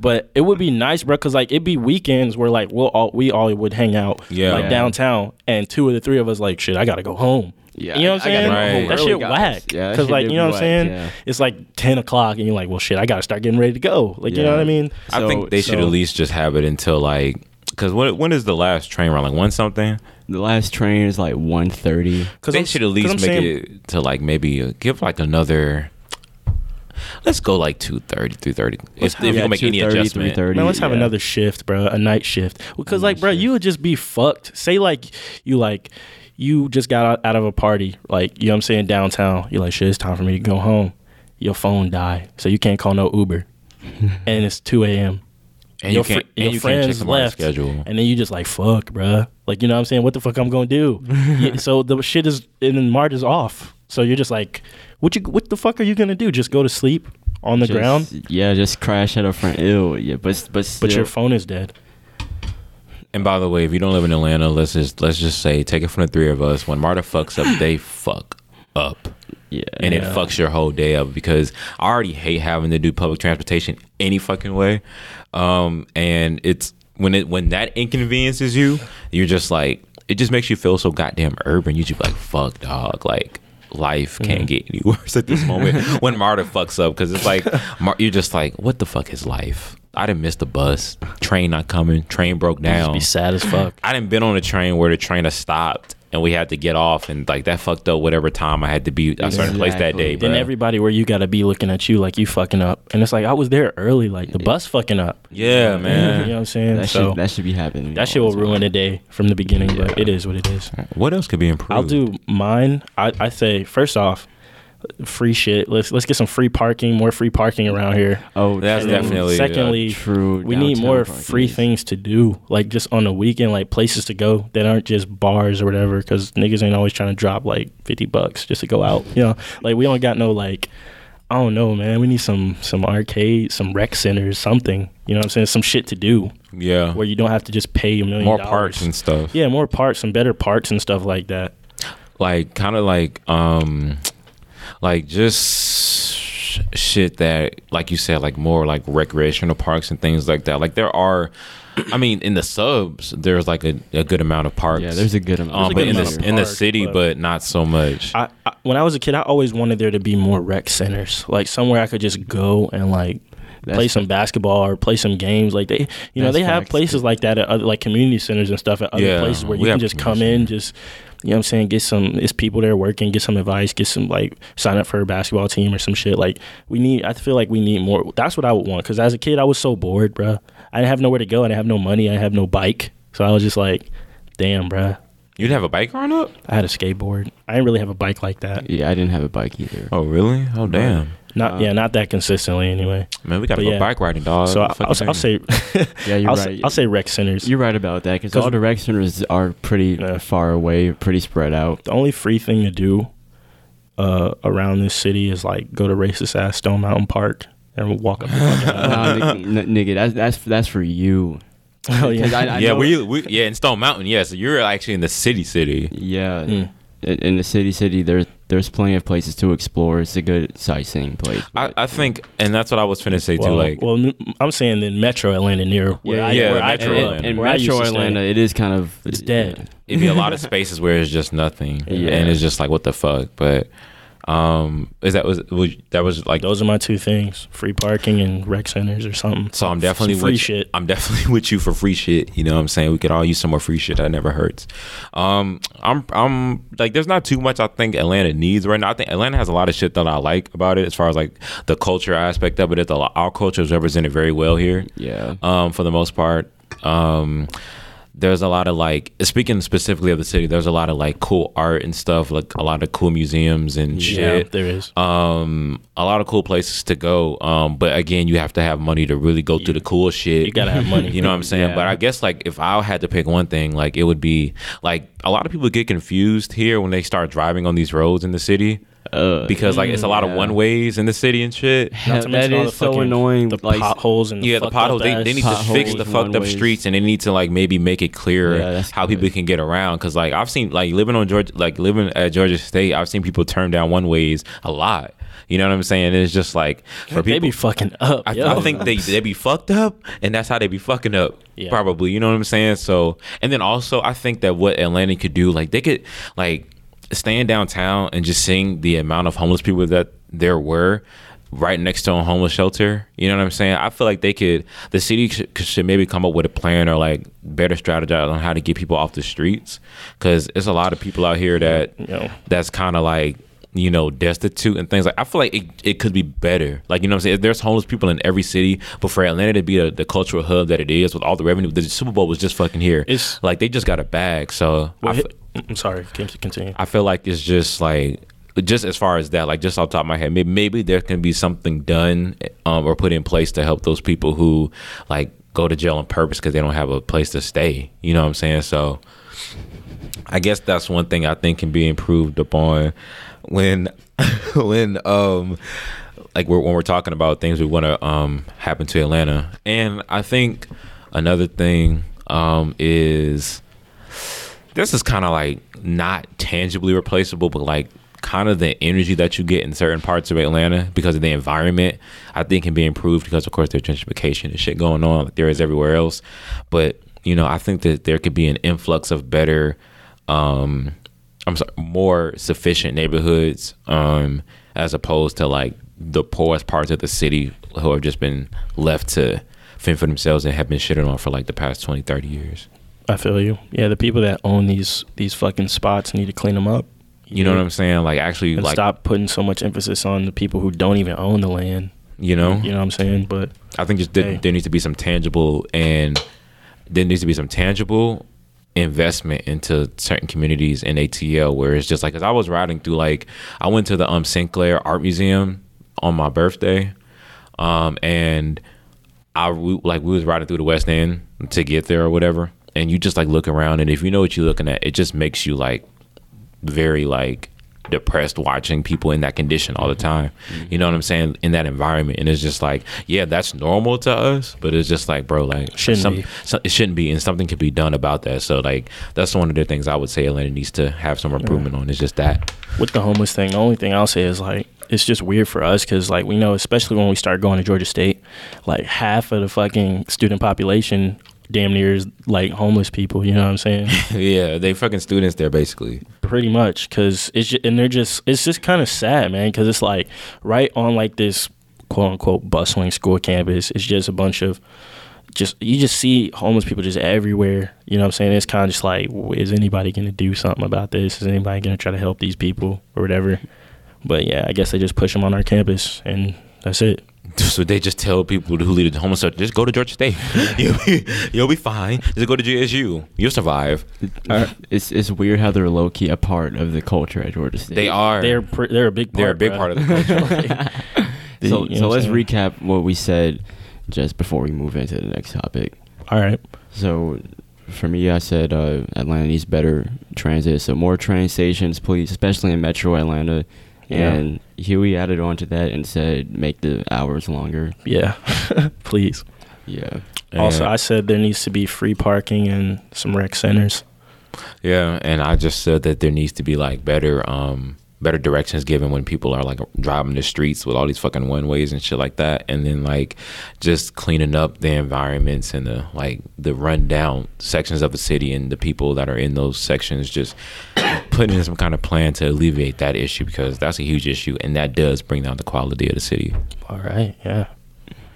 But it would be nice, bro, because like it'd be weekends where like we'll all we all would hang out, Yeah. like downtown, and two of the three of us like, shit, I gotta go home. Yeah, you know what I'm I- I saying? gotta go home That shit guys. whack. Yeah, because like you know what I'm saying? yeah. It's like ten o'clock, and you're like, well, shit, I gotta start getting ready to go. Like you know what I mean? I So- think they should at least just have it until like, because when when is the last train run? Like one something. The last train is like 1:30. Because They should at least make it to like maybe uh, give like another. Let's go like 230, 330. If, if you Yeah, can make any 2:30, adjustment. Man, let's have yeah. another shift, bro. A night shift. Because, like, bro, you would just be fucked. Say, like, you like, you just got out, out of a party, like, you know what I'm saying, downtown. You're like, shit, it's time for me to go home. Your phone died, so you can't call no Uber, and it's 2 a.m. And you your can't- fr- and your you can't friends left, schedule. and then you just like, fuck, bro. Like, you know what I'm saying? What the fuck I'm gonna do? Yeah, so the shit is, and then March is off. So you're just like, what you, what the fuck are you gonna do? Just go to sleep on the Just- ground? Yeah, just crash at a friend. Ew. Yeah, but but still, But your phone is dead. And by the way, if you don't live in Atlanta, let's just let's just say take it from the three of us. When Marta fucks up, they fuck up. yeah, and it fucks your whole day up because I already hate having to do public transportation any fucking way. Um, and it's when it when that inconveniences you, you're just like it just makes you feel so goddamn urban. You just be like, fuck dog, like life Mm-hmm. can't get any worse at this moment when Marta fucks up because it's like Mar- you're just like, what the fuck is life? I didn't miss the bus, train not coming, train broke Just down. be sad as fuck. I didn't been on a train where the train has stopped and we had to get off and like that fucked up whatever time I had to be at a certain place that day. Then bruh. everybody where you gotta be looking at you like you fucking up, and it's like I was there early, like the bus fucking up. yeah, man. You know what I'm saying? That so should that should be happening. that shit will ruin the day from the beginning, but it is what it is. What else could be improved? I'll do mine. I, I say first off, free shit. Let's let's get some free parking, more free parking around here. Oh, That's And definitely, Secondly, true. we need more parking free things to do, like just on the weekend, like places to go that aren't just bars or whatever. Because niggas ain't always trying to drop like fifty bucks just to go out. You know, like we don't got no like. I don't know, man. We need some some arcades, some rec centers, something. You know what I'm saying? Some shit to do yeah. where you don't have to just pay a million More dollars. parks and stuff. Yeah, more parks, some better parks and stuff like that. like kind of like um like just shit that like you said like more like recreational parks and things like that. Like there are i mean in the subs there's like a, a good amount of parks. Yeah, there's a good amount. um, a but good in the of in the city but- but not so much. I, I when I was a kid, I always wanted there to be more rec centers, like somewhere I could just go and like That's play some basketball or play some games. Like they, you know, That's they have places too. like that at other like community centers and stuff at other Yeah, places where you can just come in, just you know what I'm saying, get some. It's people there working, get some advice, get some like sign up for a basketball team or some shit. Like we need. I feel like we need more. That's what I would want because as a kid, I was so bored, bruh. I didn't have nowhere to go. I didn't have no money. I didn't have no bike, so I was just like, damn, bruh. You didn't have a bike growing up I had a skateboard. I didn't really have a bike like that. Yeah, I didn't have a bike either. oh really oh damn Not yeah, not that consistently anyway. man we gotta But go yeah. bike riding dog so I, I'll, I'll say, Yeah, you're I'll, right. say, I'll say rec centers. You're right about that because all the rec centers are pretty Yeah. far away, pretty spread out. the only free thing to do uh, around this city is like go to racist ass Stone Mountain Park and walk up. The nah, n- n- nigga, that's that's that's for you. oh yeah, 'Cause I- I yeah we, we yeah in stone mountain yeah so you're actually in the city city Yeah, Mm. in, in the city, city, there's there's plenty of places to explore. It's a good sightseeing place. I, I think and that's what i was finna say well, too like well, I'm saying in Metro Atlanta near where I, yeah, where I Metro grew up, Atlanta. in where I used Metro to stay. Atlanta, it is kind of It's dead. it'd be a lot of spaces where it's just nothing Yeah. and it's just like what the fuck but um is that was, was that was like Those are my two things: free parking and rec centers or something. so i'm definitely Some free with, shit. i'm definitely with you for free shit you know what i'm saying we could all use some more free shit that never hurts um i'm i'm like there's not too much i think atlanta needs right now i think atlanta has a lot of shit that i like about it as far as like the culture aspect of it it's a lot, our culture is represented very well here Yeah. um, for the most part. Um, there's a lot of like speaking specifically of the city. There's a lot of like cool art and stuff, like a lot of cool museums and Yeah, shit. there is. Um, a lot of cool places to go. Um, but again, you have to have money to really go to the cool shit. You gotta have money. you know what I'm saying? Yeah. But I guess like if I had to pick one thing, like it would be like a lot of people get confused here when they start driving on these roads in the city. Uh, Because like it's a lot of one ways in the city and shit. Not to that mention all is so fucking- annoying. The like, potholes and Yeah, the fucked up potholes. They, ass- they need to fix the fucked up one-ways. streets, and they need to like maybe make it clear Yeah, that's how people can get around. Because like I've seen like living on Georgia, like living at Georgia State, I've seen people turn down one ways a lot. You know what I'm saying? It's just like for They people. be fucking up. I, yo. I think they they be fucked up, and that's how they be fucking up. Yeah. Probably, you know what I'm saying. So, and then also, I think that what Atlanta could do, like they could, like stand downtown and just seeing the amount of homeless people that there were right next to a homeless shelter. You know what I'm saying? I feel like they could, the city should, should maybe come up with a plan or like better strategize on how to get people off the streets, because there's a lot of people out here that You know. that's kind of like you know destitute and things like i feel like it, it could be better. Like you know what i'm saying? There's homeless people in every city but for atlanta to be a, the cultural hub that it is with all the revenue the super bowl was just fucking here. It's- like they just got a bag so Well, fe- I'm sorry. Can- you Continue. I feel like it's just like just as far as that like just off the top of my head maybe, maybe there can be something done um, or put in place to help those people who like go to jail on purpose because they don't have a place to stay. You know what i'm saying? So I guess that's one thing I think can be improved upon when when um like we're, when we're talking about things we want to um happen to Atlanta. And I think another thing um is this is kind of like not tangibly replaceable, but like kind of the energy that you get in certain parts of Atlanta because of the environment, I think can be improved because of course there's gentrification and shit going on like there is everywhere else. But you know, I think that there could be an influx of better um I'm sorry, more sufficient neighborhoods, um, as opposed to like the poorest parts of the city who have just been left to fend for themselves and have been shitted on for like the past 20, 30 years. I feel you. Yeah, the people that own these these fucking spots need to clean them up. You know what I'm saying? Like actually, like stop putting so much emphasis on the people who don't even own the land. you know, You know what I'm saying? But I think just there, there needs to be some tangible and there needs to be some tangible investment into certain communities in ATL where it's just like, cause I was riding through like, I went to the um Sinclair Art Museum on my birthday, um, and I we, like we was riding through the West End to get there or whatever, and you just like look around, and if you know what you're looking at, it just makes you like very like depressed watching people in that condition all the time. Mm-hmm. You know what I'm saying? In that environment. And it's just like, yeah, that's normal to us, but it's just like, bro, like Shouldn't some- it shouldn't be and something can be done about that. So like that's one of the things I would say Atlanta needs to have some improvement on. Is just that. with the homeless thing, the only thing I'll say is like it's just weird for us because like we know, especially when we start going to Georgia State, like half of the fucking student population damn near is like homeless people. You know what I'm saying? yeah, they fucking students there basically. Pretty much, because it's just, and they're just it's just kind of sad, man. Because it's like right on like this quote unquote bustling school campus. It's just a bunch of just you just see homeless people just everywhere. You know what I'm saying? It's kind of just like, is anybody gonna do something about this? Is anybody gonna try to help these people or whatever? But yeah, I guess they just push them on our campus, and that's it. So they just tell people who lead the homeless sector, just go to Georgia State. you'll, be, you'll be fine. Just go to GSU. You'll survive. Uh, it's it's weird how they're low key a part of the culture at Georgia State. They are. They're pr- they're a big part, They're a big bruh. part of the culture. The- so you know so let's saying? recap what we said just before we move into the next topic. All right. So for me, I said uh, Atlanta needs better transit, so more train stations, please, especially in Metro Atlanta. Yeah. And Huey added on to that and said make the hours longer. Yeah, please. Yeah. Also, I said there needs to be free parking and some rec centers. Yeah, and I just said that there needs to be like better um better directions given when people are like driving the streets with all these fucking one ways and shit like that and then like just cleaning up the environments and the like the rundown sections of the city and the people that are in those sections just putting in some kind of plan to alleviate that issue because that's a huge issue and that does bring down the quality of the city. All right, yeah.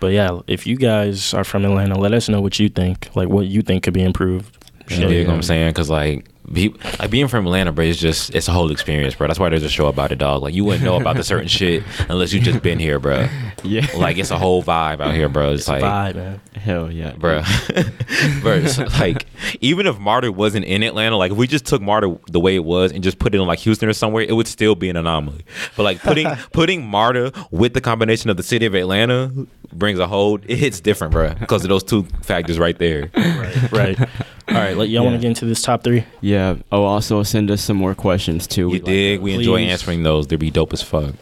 But yeah, if you guys are from Atlanta, let us know what you think. Like what you think could be improved. You dig what I'm saying? Because like, be, like being from Atlanta, bro, it's just it's a whole experience, bro. That's why there's a show about it, dog. Like you wouldn't know about the certain shit unless you just been here, bro. Yeah. Like it's a whole vibe out here, bro. It's, It's a like, vibe, man. Hell yeah. bro, bro. It's like even if Martyr wasn't in Atlanta, like if we just took Martyr the way it was and just put it in like Houston or somewhere, it would still be an anomaly. But like putting putting Martyr with the combination of the city of Atlanta brings a whole. It hits different, bro, because of those two factors right there. Right. right. All right. Let y'all want to get into this top three. Yeah. Oh, also send us some more questions too. You We'd like. We enjoy Please. answering those. They'd be dope as fuck.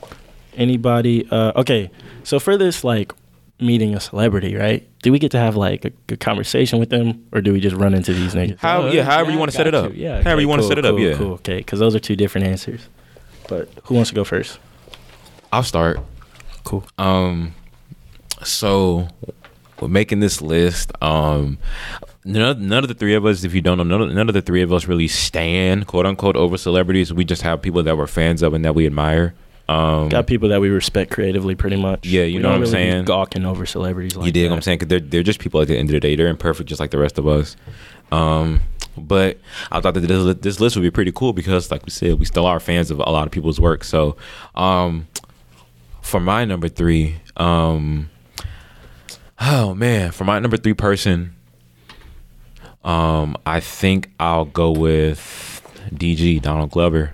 Anybody? Uh, okay. So for this, like meeting a celebrity, right? Do we get to have like a good conversation with them, or do we just run into these niggas? How, Uh, yeah, however yeah, you want to set it up. you. Yeah, however Okay, you want to cool, set it up. cool, Yeah, Cool. Okay. Because those are two different answers. But who wants to go first? I'll start. Cool. Um, so we're making this list. Um, none, none of the three of us, if you don't know, none of, none of the three of us really stand quote unquote over celebrities. We just have people that we're fans of and that we admire. Um, Got people that we respect creatively, pretty much. Yeah, you We know what I'm really saying? Gawking over celebrities like you dig that. what I'm saying? Because they're they're just people at the end of the day. They're imperfect, just like the rest of us. Um, but I thought that this, this list would be pretty cool because, like we said, we still are fans of a lot of people's work. So, um, for my number three, um, oh man, for my number three person, um, I think I'll go with DG Donald Glover.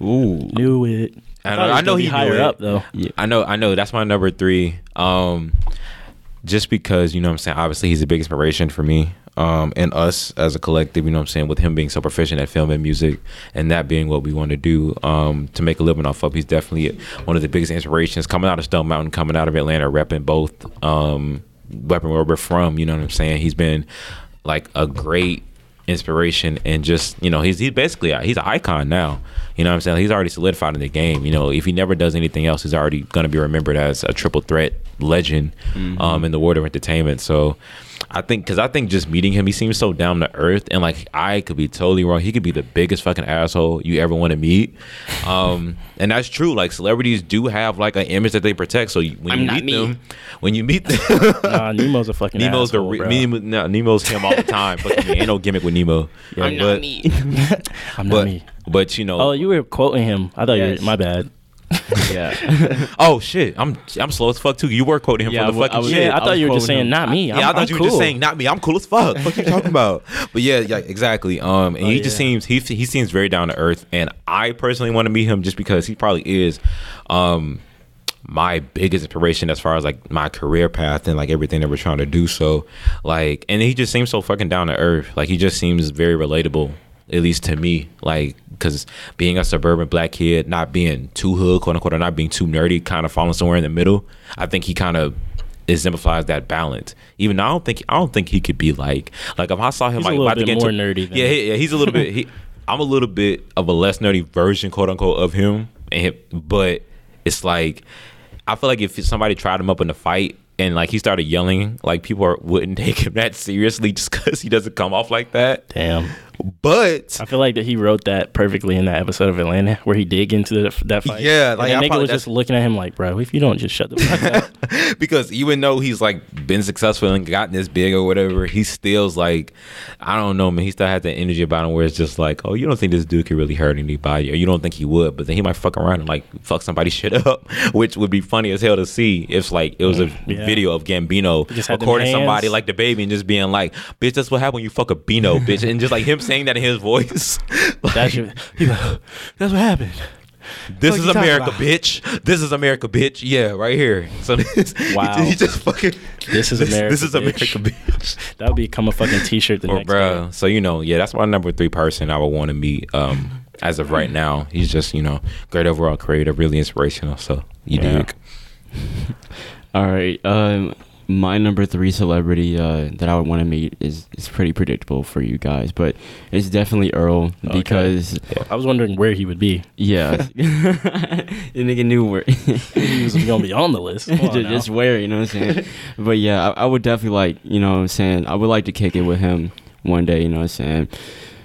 Ooh. Knew it. I thought know, it was I know he higher up though. Yeah. I know, I know. That's my number three. Um, just because you know what I'm saying. Obviously, he's a big inspiration for me. Um, and us as a collective, you know what I'm saying. With him being so proficient at film and music, and that being what we want to do, um, to make a living off of, he's definitely one of the biggest inspirations coming out of Stone Mountain, coming out of Atlanta, repping both, um, repping where we're from. You know what I'm saying. He's been like a great inspiration and just you know he's he's basically he's an icon now. You know what i'm saying? He's already solidified in the game. You know if he never does anything else he's already going to be remembered as a triple threat legend um in the world of entertainment. So I think because I think just meeting him, he seems so down to earth, and like I could be totally wrong. He could be the biggest fucking asshole you ever want to meet, um, and that's true. Like celebrities do have like an image that they protect. So you, when I'm you meet me. them, when you meet them, Nah, Nemo's a fucking Nemo's the asshole, re- Nemo, no, Nemo's him all the time. But ain't no gimmick with Nemo. Yeah, I'm but, not me. I'm not but me. but you know, Oh, you were quoting him. I thought Yes. you were. My bad. yeah. oh shit, I'm I'm slow as fuck too. You were quoting him Yeah, from the I fucking I was- shit. Yeah, I I thought was you were just saying him. not me. I'm, yeah, I thought I'm you were cool. just saying not me. I'm cool as fuck. What are you talking about? But yeah, yeah, exactly. Um, and Oh, he just seems he he seems very down to earth, and I personally want to meet him just because he probably is, um, my biggest inspiration as far as like my career path and like everything that we're trying to do. So, like, and he just seems so fucking down to earth. Like he just seems very relatable. At least to me, like, because being a suburban black kid, not being too hood, quote unquote, or not being too nerdy, kind of falling somewhere in the middle, I think he kind of exemplifies that balance. Even though I don't think I don't think he could be like like if I saw him He's a like little about to bit get more nerdy yeah, he, yeah, he's a little bit. He, I'm a little bit of a less nerdy version, quote unquote, of him. And but it's like I feel like if somebody tried him up in a fight and like he started yelling, like people are, wouldn't take him that seriously just because he doesn't come off like that. Damn. But I feel like that he wrote that perfectly in that episode of Atlanta where he dig into the, that fight. Yeah, and like, the I nigga was just looking at him like, bro, if you don't just shut the fuck up. because even though he's like been successful and gotten this big or whatever, he still's like, I don't know, man. He still has that energy about him where it's just like, oh, you don't think this dude could really hurt anybody, or you don't think he would, but then he might fuck around and like fuck somebody shit up, which would be funny as hell to see if like it was a mm, yeah. video of Gambino just recording somebody like DaBaby and just being like, bitch, that's what happened when you fuck a Beano, bitch, and just like him saying that in his voice. Like, That's, your, he like, that's what happened. this is America, bitch. This is America, bitch. Yeah, right here. So this, Wow. he, just fucking. This is America, This is America, bitch. bitch. That would become a fucking t shirt the Or next bro. day. So you know, yeah, that's my number three person I would want to meet. Um, as of right now, he's just you know great overall creator, really inspirational. So you Yeah. dig. All right. Um, my number three celebrity uh, that I would want to meet is is pretty predictable for you guys, but it's definitely Earl Okay. because I was wondering where he would be. yeah, the nigga knew where. He was going to be on the list. On just, just where, you know what I'm saying? but yeah, I, I would definitely like, you know what I'm saying? I would like to kick it with him one day, you know what I'm saying?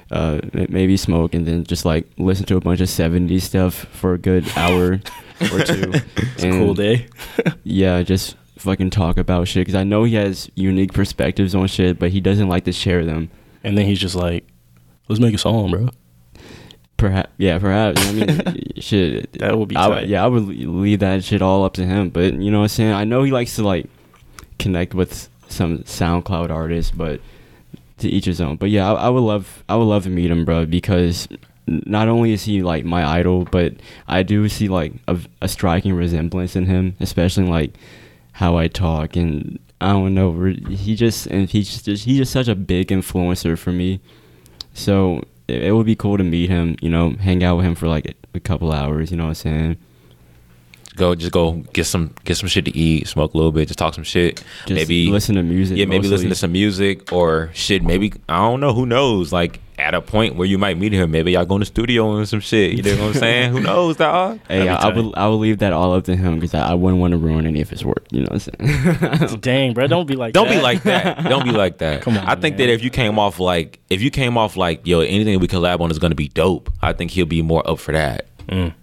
Uh, maybe smoke and then just like listen to a bunch of 70s stuff for a good hour or two. It's a cool day. Yeah, just fucking talk about shit because I know he has unique perspectives on shit, but he doesn't like to share them. And then he's just like, let's make a song, bro. Perhaps, yeah, perhaps. I mean, shit. That would be I, yeah, I would leave that shit all up to him. But you know what I'm saying? I know he likes to like connect with some SoundCloud artists, but to each his own. But yeah, I, I would love, I would love to meet him, bro, because not only is he like my idol, but I do see like a, a striking resemblance in him, especially like how I talk and I don't know. He just and he's just he's just such a big influencer for me. So it, it would be cool to meet him, you know, hang out with him for like a, a couple hours, you know what I'm saying? Go just go get some get some shit to eat, smoke a little bit, just talk some shit. Just maybe listen to music. Yeah, maybe listen to some music or shit. Maybe I don't know. Who knows? Like at a point where you might meet him, maybe y'all go in the studio and some shit. You know what I'm saying? Who knows, dog? Hey, That'd I, I tight. would I would leave that all up to him because I, I wouldn't want to ruin any of his work. You know what I'm saying? Dang, bro, don't be like Don't that. be like that. Don't be like that. Come on, I think man. that if you came off like if you came off like yo, anything we collab on is gonna be dope. I think he'll be more up for that. Mm.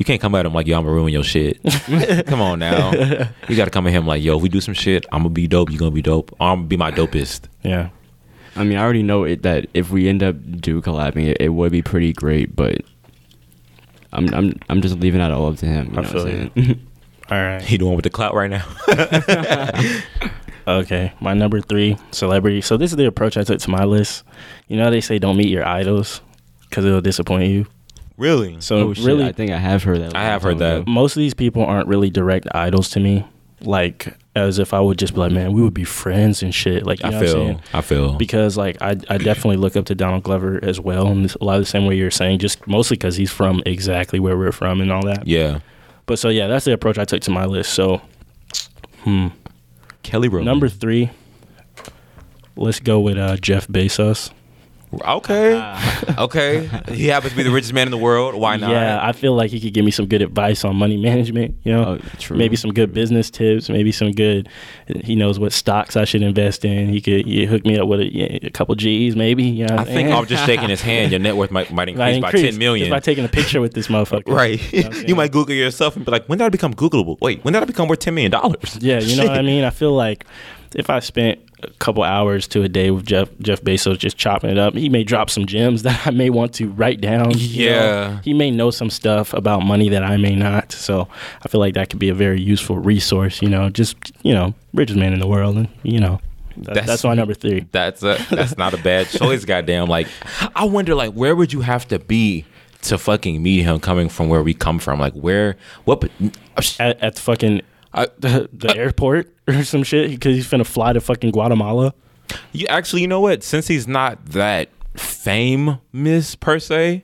You can't come at him like yo, I'm gonna ruin your shit. come on now. You gotta come at him like yo, if we do some shit, I'm gonna be dope. You gonna be dope. I'm gonna be my dopest. Yeah. I mean, I already know it that if we end up do collabing, it, it would be pretty great. But I'm I'm I'm just leaving that all up to him. You I know feel what you. I'm saying? All right. He doing with the clout right now. Okay, my number three celebrity. So this is the approach I took to my list. You know how they say don't meet your idols because it'll disappoint you. Really? So oh shit! really, I think I have heard that. I have heard time ago. that. most of these people aren't really direct idols to me. Like as if I would just be like, man, we would be friends and shit. Like you I know what I'm feel. saying? I feel. Because like I, I definitely look up to Donald Glover as well, and a lot of the same way you're saying, just mostly because he's from exactly where we're from and all that. yeah. But so yeah, that's the approach I took to my list. So, hmm, Kelly Rowland. number three, let's go with uh, Jeff Bezos. Okay, uh-huh. okay. He happens to be the richest man in the world. Why not? Yeah, I feel like he could give me some good advice on money management. You know, Oh, true. maybe some good business tips. Maybe some good. He knows what stocks I should invest in. He could he hook me up with a, a couple G's, maybe. You know I I'm think off just shaking his hand, your net worth might, might increase Might by ten million. just by taking a picture with this motherfucker. Right. You know you might Google yourself and be like, when did I become Googleable? Wait, when did I become worth $10 million? Yeah, you know what I mean. I feel like if I spent a couple hours to a day with Jeff Jeff Bezos just chopping it up, he may drop some gems that I may want to write down. you know. Yeah. he may know some stuff about money that I may not. So I feel like that could be a very useful resource. You know, just you know, richest man in the world, and you know, that, that's, my number three. That's a, that's not a bad choice, goddamn. Like, I wonder, like, where would you have to be to fucking meet him coming from where we come from? Like, where, what, At, at the fucking I, the, the uh, airport or some shit because he's finna fly to fucking Guatemala. you actually, you know what? Since he's not that famous per se,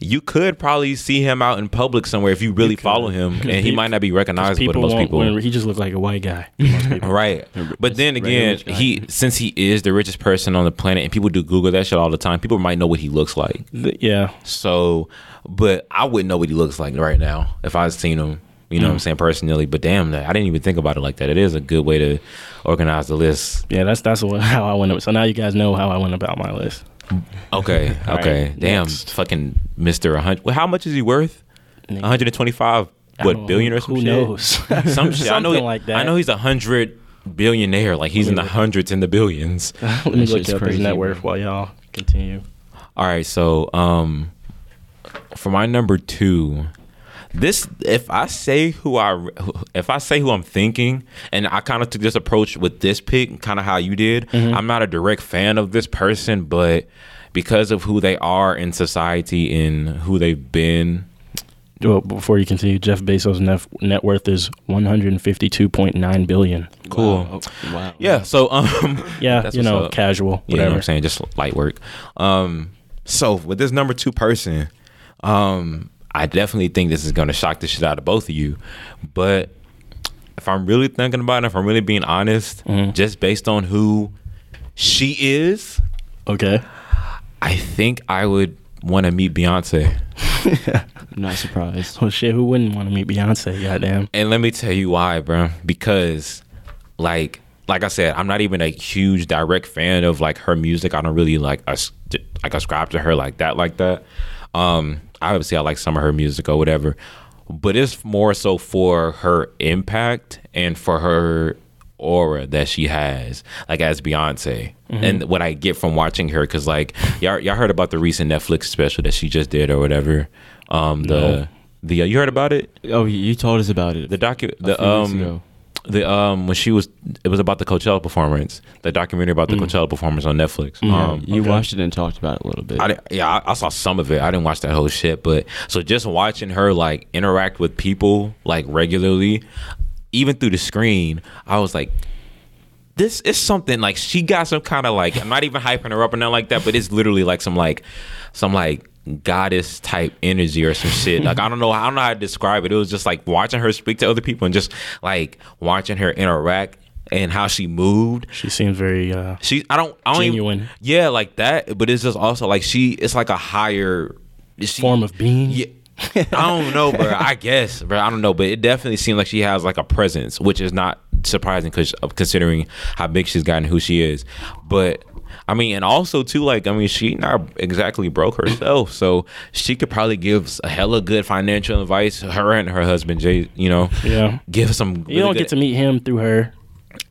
you could probably see him out in public somewhere if you really follow him, and he might not be recognizable to most people. he just look like a white guy. to most people. Right. But then again, he since he is the richest person on the planet and people do Google that shit all the time, people might know what he looks like. Th- yeah, So but I wouldn't know what he looks like right now if I seen him, you know what I'm saying, personally. But damn that I didn't even think about it like that. It is a good way to organize the list. yeah. That's that's what, how I went. up. So now you guys know how I went about my list. Okay. Okay. right, damn next. fucking Mr. 100 well, how much is he worth? 125 what billion or some who shit? knows? Some shit. I know Something like that. I know he's a hundred billionaire. Like he's in the hundreds and the billions. Let me look up his net worth while y'all continue. All right, so um, for my number two, this if I say who I if I say who I'm thinking, and I kind of took this approach with this pick, kind of how you did. Mm-hmm. I'm not a direct fan of this person, but because of who they are in society and who they've been, Well, before you continue, Jeff Bezos' net, net worth is 152.9 billion. cool. Wow. Oh, wow. Yeah, so um, Yeah, that's you know, up. casual, Yeah, you know what I'm saying? Just light work. Um, so with this number two person, um, I definitely think this is gonna shock the shit out of both of you. But if I'm really thinking about it, if I'm really being honest, Mm-hmm. just based on who she is, Okay. I think I would want to meet Beyonce. I'm not surprised. Well, shit, who wouldn't want to meet Beyonce? Goddamn. And let me tell you why, bro. Because, like, like I said, I'm not even a huge direct fan of like her music. I don't really like us like ascribe to her like that, like that. Um, obviously, I like some of her music or whatever, but it's more so for her impact and for her aura that she has, like as Beyonce, and what I get from watching her. Because like y'all, y'all heard about the recent Netflix special that she just did or whatever. Um, the No. the uh, you heard about it? Oh, you- told us about it. the docu a the um ago. The um when she was it was about the Coachella performance the documentary about the Coachella performance on Netflix. Um you watched it and talked about it a little bit. I yeah I, I saw some of it. I didn't watch that whole shit but so just watching her like interact with people like regularly even through the screen I was like this is something like she got some kind of like I'm not even hyping her up or nothing like that, but it's literally like some like some like goddess type energy or some shit. Like I don't know, I don't know how to describe it. It was just like watching her speak to other people and just like watching her interact and how she moved. She seems very uh, She I don't I don't Genuine. Even, yeah, like that. But it's just also like she it's like a higher she, form of being. yeah. I don't know, bro. I guess, bro. I don't know, but it definitely seems like she has like a presence, which is not surprising because of considering how big she's gotten, who she is. But I mean, and also too, like I mean, she not exactly broke herself, so she could probably give a hella good financial advice. Her and her husband, Jay, you know, Yeah. give some. You don't get to meet him through her.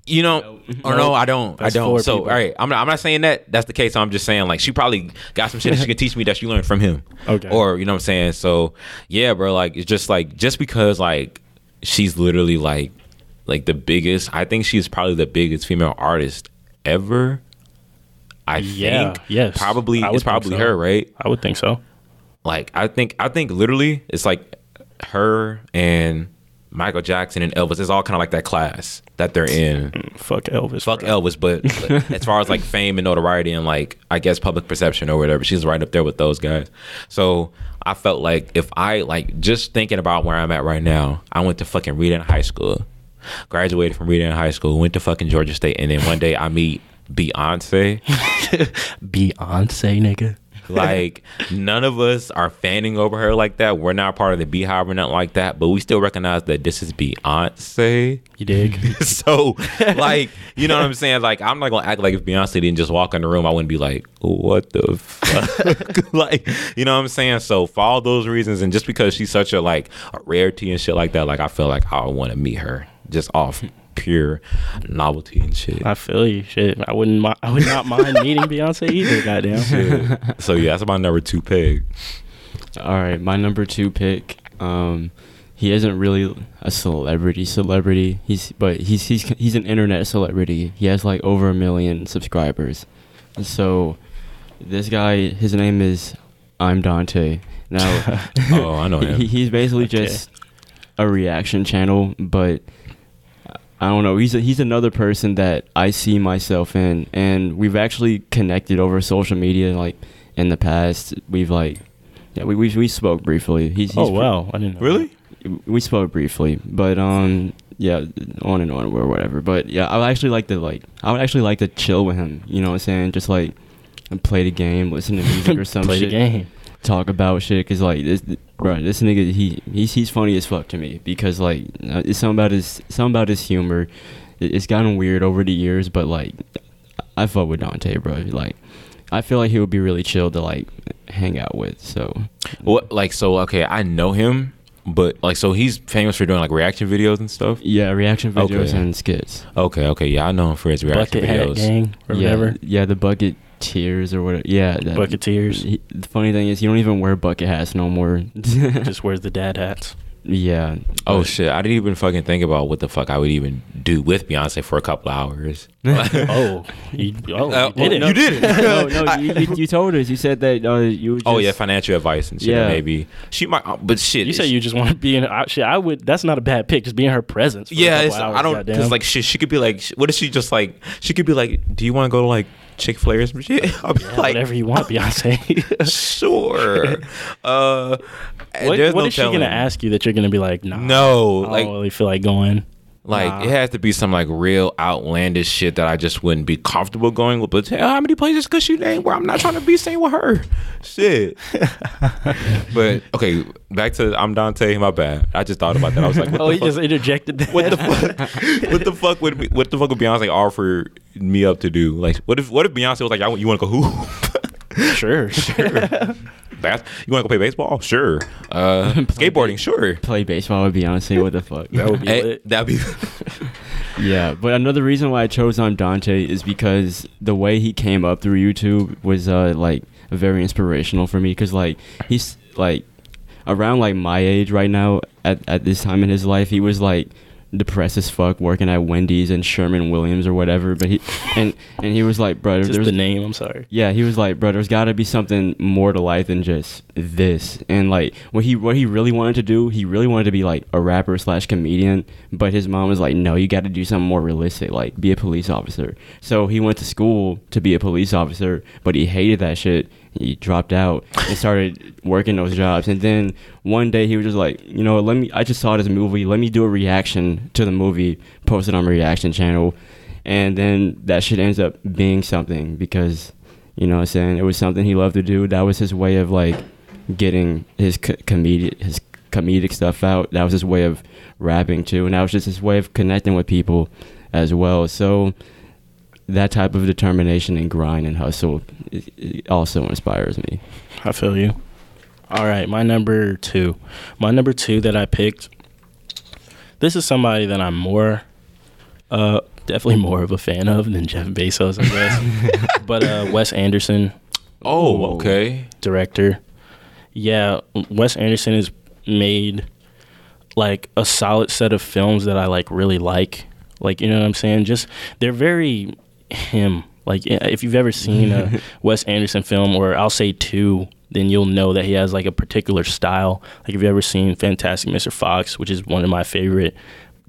you know, or no, I don't. I don't. So, people. all right, I'm not, I'm not saying that that's the case. I'm just saying like she probably got some shit that she could teach me that she learned from him. Okay. Or you know what I'm saying. So yeah, bro. Like it's just like just because like she's literally like like the biggest. I think she's probably the biggest female artist ever. I Yeah, think. yes. Probably it's probably so. her, right? I would think so. Like I think I think literally it's like her and Michael Jackson and Elvis. It's all kind of like that class that they're mm, in. Fuck Elvis. Fuck bro. Elvis, but as far as like fame and notoriety and like I guess public perception or whatever, she's right up there with those guys. So I felt like if I like just thinking about where I'm at right now, I went to fucking Redan High School, graduated from Redan High School, went to fucking Georgia State, and then one day I meet Beyonce. Beyonce, nigga. Like none of us are fanning over her like that. We're not part of the BeyHive or nothing like that. But we still recognize that this is Beyonce. You dig? so, like, you know what I'm saying? Like, I'm not gonna act like if Beyonce didn't just walk in the room, I wouldn't be like, what the fuck? like, you know what I'm saying? So, for all those reasons, and just because she's such a like a rarity and shit like that, like I feel like I want to meet her just off pure novelty and shit. I feel you. Shit, I wouldn't. mi- I would not mind meeting Beyonce either. Goddamn. Shit. so yeah, that's my number two pick. All right, my number two pick. Um, he isn't really a celebrity celebrity. He's but he's he's he's an internet celebrity. He has like over a million subscribers. So this guy, his name is ImDontai. Now, Oh, I know him. he, he's basically Okay. just a reaction channel, but I don't know. He's a, he's another person that I see myself in, and we've actually connected over social media. Like in the past, we've like yeah, we we, we spoke briefly. He's, he's Oh pre- wow, I didn't know. Really? we spoke briefly, but um, yeah, on and on or whatever. But yeah, I would actually like to like, I would actually like to chill with him. You know what I'm saying? Just like play the game, listen to music or some Play shit, the game. talk about shit. Cause like this, bro, this nigga, he he's he's funny as fuck to me because like uh, it's something about his something about his humor. It's gotten weird over the years, but like I fuck with Dontai, bro. Like. I feel like he would be really chill to like hang out with. So What like so? Okay, I know him, but like so he's famous for doing like reaction videos and stuff. yeah, reaction videos Okay. and skits. Okay, okay, yeah, I know him for his reaction Bucket hat videos. gang or yeah, whatever. Yeah, the bucket tears or whatever. Yeah, that, Bucketeers. He, the funny thing is, he don't even wear bucket hats no more. Just wears the dad hats. yeah. Oh but- shit! I didn't even fucking think about what the fuck I would even do with Beyonce for a couple hours. Oh, you, oh, Uh, you did it. you did it. no, no, you, you, you told us. You said that uh, you. Would oh yeah, financial advice and shit. Yeah. Maybe she might, uh, but shit. You say you just want to be in. I, shit, I would. That's not a bad pick. Just be in her presence. For Yeah, a it's, hours, I don't because like shit. She could be like, sh- what if she just like? She could be like, do you want to go to like Chick Fil A or some shit? I'll be Yeah, like, whatever you want, Beyonce. sure. uh, what what no is she gonna ask you that you're gonna be like, nah? No, I don't like really feel like going. Like Nah. it has to be some like real outlandish shit that I just wouldn't be comfortable going with. But hell, how many places could she name where I'm not trying to be seen with her? Shit. but okay, back to ImDontai. My bad. I just thought about that. I was like, what Oh, the he fuck? just interjected that. what the fuck? what the fuck would be- what the fuck would Beyonce offer me up to do? Like, what if what if Beyonce was like, I, want- you want to go hoop? sure, sure. Bas- you want to go play baseball? Sure. Uh, skateboarding? Sure. play baseball with Beyonce. What the fuck? That would be Hey, that'd be. Yeah, but another reason why I chose ImDontai is because the way he came up through YouTube was uh like very inspirational for me because like he's like around like my age right now at at this time in his life he was like depressed as fuck working at Wendy's and Sherwin-Williams or whatever but he and and he was like bro Just there's the name. I'm sorry. yeah, he was like, bro, there's got to be something more to life than just this. And like, what he what he really wanted to do, he really wanted to be like a rapper slash comedian. But his mom was like, no, you got to do something more realistic, like be a police officer. So he went to school to be a police officer, but he hated that shit. He dropped out and started working those jobs. And then one day he was just like, you know, let me. I just saw this movie. Let me do a reaction to the movie. Post it on my reaction channel and then that shit ends up being something because you know I'm saying it was something he loved to do that was his way of like getting his co- comedic his comedic stuff out that was his way of rapping too and that was just his way of connecting with people as well so that type of determination and grind and hustle it, it also inspires me I feel you. All right, my number two. My number two that I picked. This is somebody that I'm more, uh, definitely more of a fan of than Jeff Bezos, I guess. but uh, Wes Anderson, Oh, okay. director. Yeah, Wes Anderson has made like a solid set of films that I like really like. Like you know what I'm saying? Just they're very him. Like if you've ever seen a Wes Anderson film, or I'll say two, then you'll know that he has like a particular style. Like if you've ever seen Fantastic Mr. Fox, which is one of my favorite,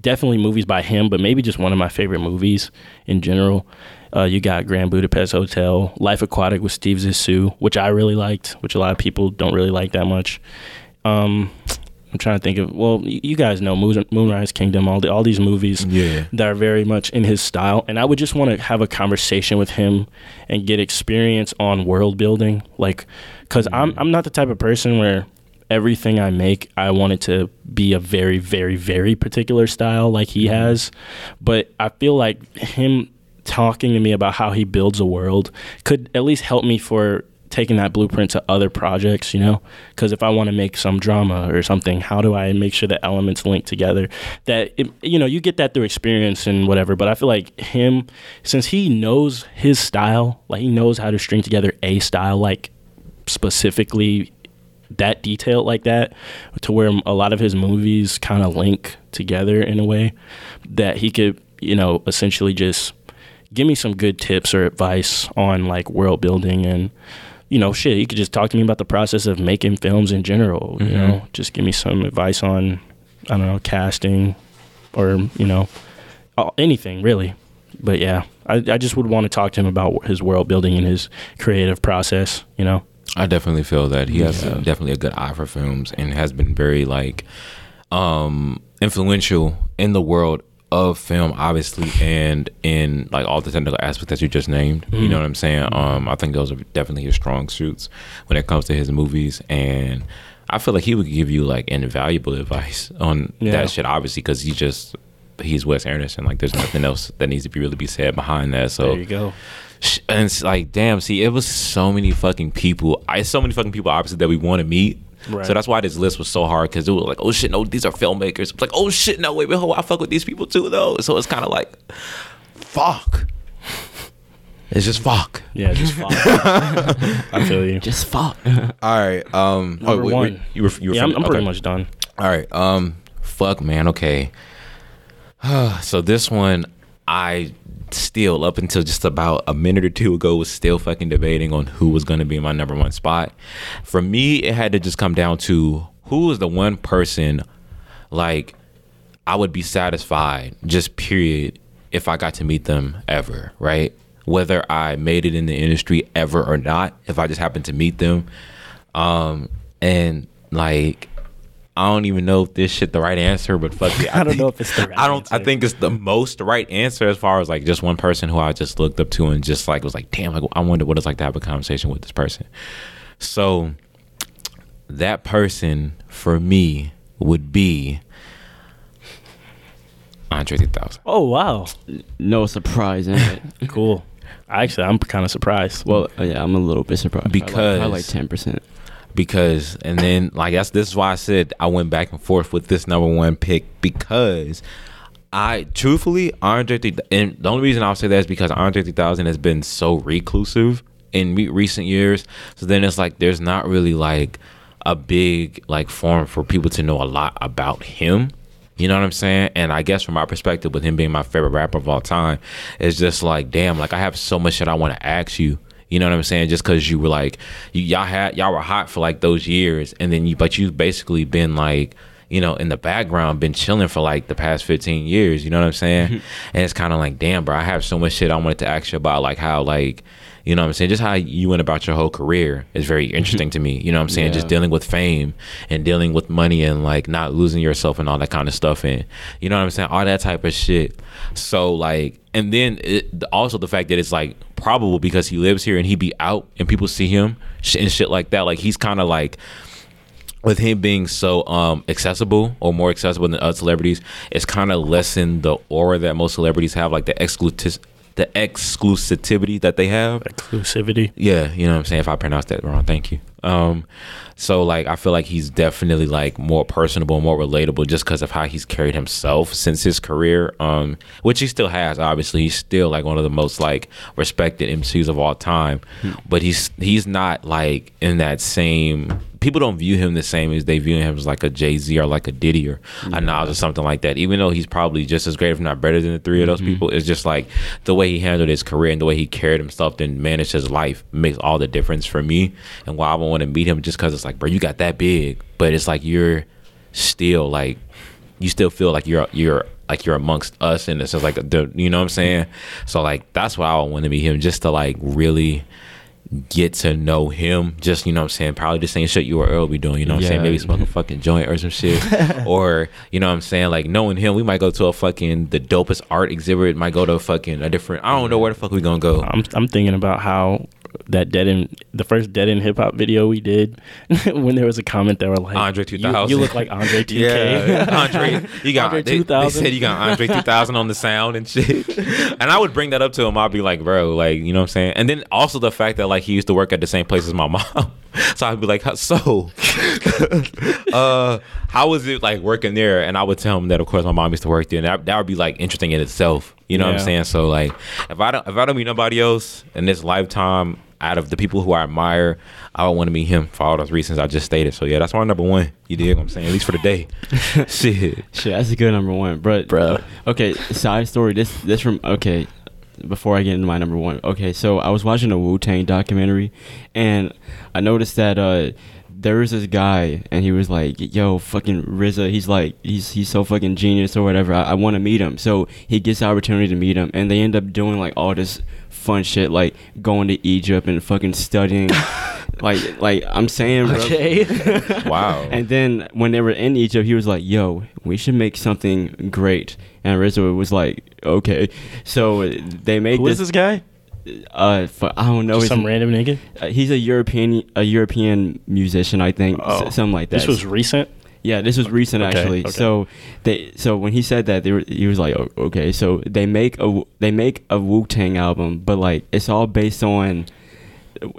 definitely movies by him, but maybe just one of my favorite movies in general. Uh, you got Grand Budapest Hotel, Life Aquatic with Steve Zissou, which I really liked, which a lot of people don't really like that much. Um, I'm trying to think of. Well, you guys know Moon, Moonrise Kingdom, all the all these movies Yeah. that are very much in his style, and I would just want to have a conversation with him and get experience on world building, like, because I'm mm-hmm. I'm not the type of person where everything I make I want it to be a very very very particular style like he mm-hmm. has, but I feel like him talking to me about how he builds a world could at least help me for taking that blueprint to other projects, you know? Because if I want to make some drama or something, how do I make sure the elements link together? That, it, you know, you get that through experience and whatever, but I feel like him, since he knows his style, like he knows how to string together a style, like specifically that detailed like that to where a lot of his movies kind of link together in a way that he could you know essentially just give me some good tips or advice on like world building and you know shit you could just talk to me about the process of making films in general you Mhm. know just give me some advice on i don't know casting or you know anything really but yeah I, I just would want to talk to him about his world building and his creative process you know I definitely feel that he has Yeah. definitely a good eye for films and has been very like um influential in the world of film obviously and in like all the technical aspects that you just named you Mhm. know what i'm saying um i think those are definitely his strong suits when it comes to his movies and i feel like he would give you like invaluable advice on Yeah. that shit obviously because he just he's wes anderson like there's nothing else that needs to be really be said behind that so there you go and it's like damn see it was so many fucking people i so many fucking people obviously that we want to meet Right. so that's why this list was so hard because it was like oh shit no these are filmmakers it's like oh shit no wait wait hold on, i fuck with these people too though so it's kind of like fuck it's just fuck yeah just fuck i feel you Just fuck. all right um Number wait, wait, one. you were you were yeah, I'm, I'm pretty much done all right. Um. Fuck, man. Okay. so this one, I still up until just about a minute or two ago was still fucking debating on who was going to be my number one spot. For me, it had to just come down to who was the one person, like, I would be satisfied, just period, if I got to meet them ever, right? Whether I made it in the industry ever or not, if I just happened to meet them. Um, and like, I don't even know if this shit the right answer, but fuck it. I don't think- know if it's the right I don't. I think it's the most right answer as far as like just one person who I just looked up to and just like was like, damn, like I wonder what it's like to have a conversation with this person. So that person for me would be Andre 3000. oh wow No surprise in it. cool actually i'm kind of surprised Well, yeah, I'm a little bit surprised. Probably like- Because- probably like ten percent. Because and then like that's this is why I said I went back and forth with this number one pick because I truthfully Andre 3000 and the only reason I'll say that is because Andre 3000 has been so reclusive in re- recent years so then it's like there's not really like a big like forum for people to know a lot about him you know what I'm saying? And I guess from my perspective, with him being my favorite rapper of all time, it's just like, damn, like I have so much shit I want to ask you. You know what I'm saying? Just because you were like, you, y'all had y'all were hot for like those years, and then you, but you've basically been like, you know, in the background, been chilling for like the past 15 years. You know what I'm saying? Mm-hmm. and it's kind of like, damn, bro, I have so much shit I wanted to ask you about, like how like. You know what I'm saying? Just how you went about your whole career is very interesting to me. You know what I'm saying? Just dealing with fame and dealing with money and like not losing yourself and all that kind of stuff and you know what I'm saying? All that type of shit. So like, and then it, also the fact that it's like probable because he lives here and he be out and people see him and shit like that. Like he's kind of like with him being so um accessible or more accessible than other celebrities, it's kind of lessened the aura that most celebrities have, like the exclusiv the exclusivity that they have. exclusivity Yeah, you know what I'm saying. If I pronounced that wrong, thank you. Um, so like I feel like he's definitely like more personable, more relatable, just because of how he's carried himself since his career. Um, which he still has. Obviously, he's still like one of the most like respected MCs of all time. But he's he's not like in that same. People don't view him the same as they view him as like a Jay Z or like a Diddy or a Nas or something like that. Even though he's probably just as great, if not better than the three of those people, it's just like the way he handled his career and the way he carried himself and managed his life makes all the difference for me. And why I want to meet him just because it's like, bro, you got that big, but it's like you're still like you still feel like you're you're like you're amongst us and it's just like the you know what I'm saying. So like that's why I want to meet him just to like really get to know him. Just you know what I'm saying, probably the same shit you or Earl be doing. You know what I'm saying? Maybe smoke a fucking joint or some shit. or you know what I'm saying, like knowing him, we might go to a fucking the dopest art exhibit. Might go to a fucking a different. I don't know where the fuck we gonna go. I'm I'm thinking about how that dead end the first dead end hip hop video we did when there was a comment that were like Andre 2000. You, look like Andre 2K. Yeah, Andre. You got Andre they, they said you got Andre 2000 on the sound and shit. And I would bring that up to him. I'd be like, bro, like you know what I'm saying. And then also the fact that like he used to work at the same place as my mom. So I'd be like, so, uh, how was it like working there? And I would tell him that of course my mom used to work there, and that, that would be like interesting in itself. You know what I'm saying? So like, if I don't if I don't meet nobody else in this lifetime, out of the people who I admire, I would want to meet him for all those reasons I just stated. So yeah, that's my number one. You dig what I'm saying? At least for the day. Shit. Shit, that's a good number one, but Bro. Okay, side story. This this from okay. Before I get into my number one, okay, so I was watching a Wu Tang documentary, and I noticed that uh, there was this guy, and he was like, "Yo, fucking RZA, he's like, he's he's so fucking genius or whatever. I, I want to meet him." So he gets the opportunity to meet him, and they end up doing like all this fun shit, like going to Egypt and fucking studying. like, like I'm saying, bro. Okay. Wow. And then when they were in Egypt, he was like, "Yo, we should make something great." And RZA was like, "Okay." So they made Who is this guy? Uh, fu- I don't know. Just his- some random nigga. Uh, he's a European, a European musician, I think, s- Oh. something like that. This was recent. Yeah, this was recent Okay, actually. okay. So they so when he said that they were he was like "Oh, okay so they make a they make a Wu Tang album but like it's all based on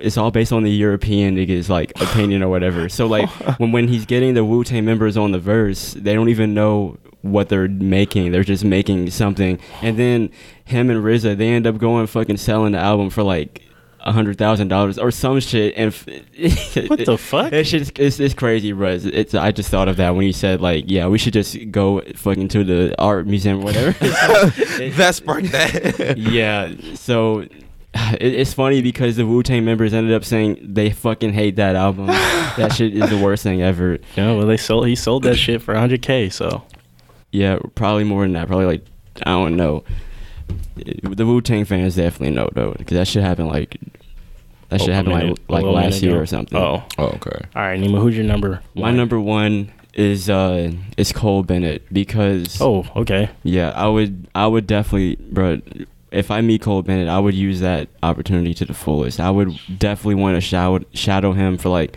it's all based on the European niggas like opinion or whatever. So like when when he's getting the Wu Tang members on the verse, they don't even know what they're making. They're just making something, and then him and RZA they end up going fucking selling the album for like a hundred thousand dollars or some shit. And f- What the fuck? It's just it's, it's crazy, bro. It's, it's I just thought of that when you said like yeah we should just go fucking to the art museum or whatever. that sparked that. yeah, so it, it's funny because the Wu Tang members ended up saying they fucking hate that album. that shit is the worst thing ever. Yeah, well they sold he sold that shit for 100k. So Yeah, probably more than that. Probably like I don't know. The Wu Tang fans definitely know though, because that should happen like that should shit a happened minute- like like last year or something. Oh, Oh, okay. all right, Nima. Who's your number? My one? number one is uh is Cole Bennett because Oh, okay. Yeah, I would I would definitely bro if I meet Cole Bennett, I would use that opportunity to the fullest. I would definitely want to shadow shadow him for like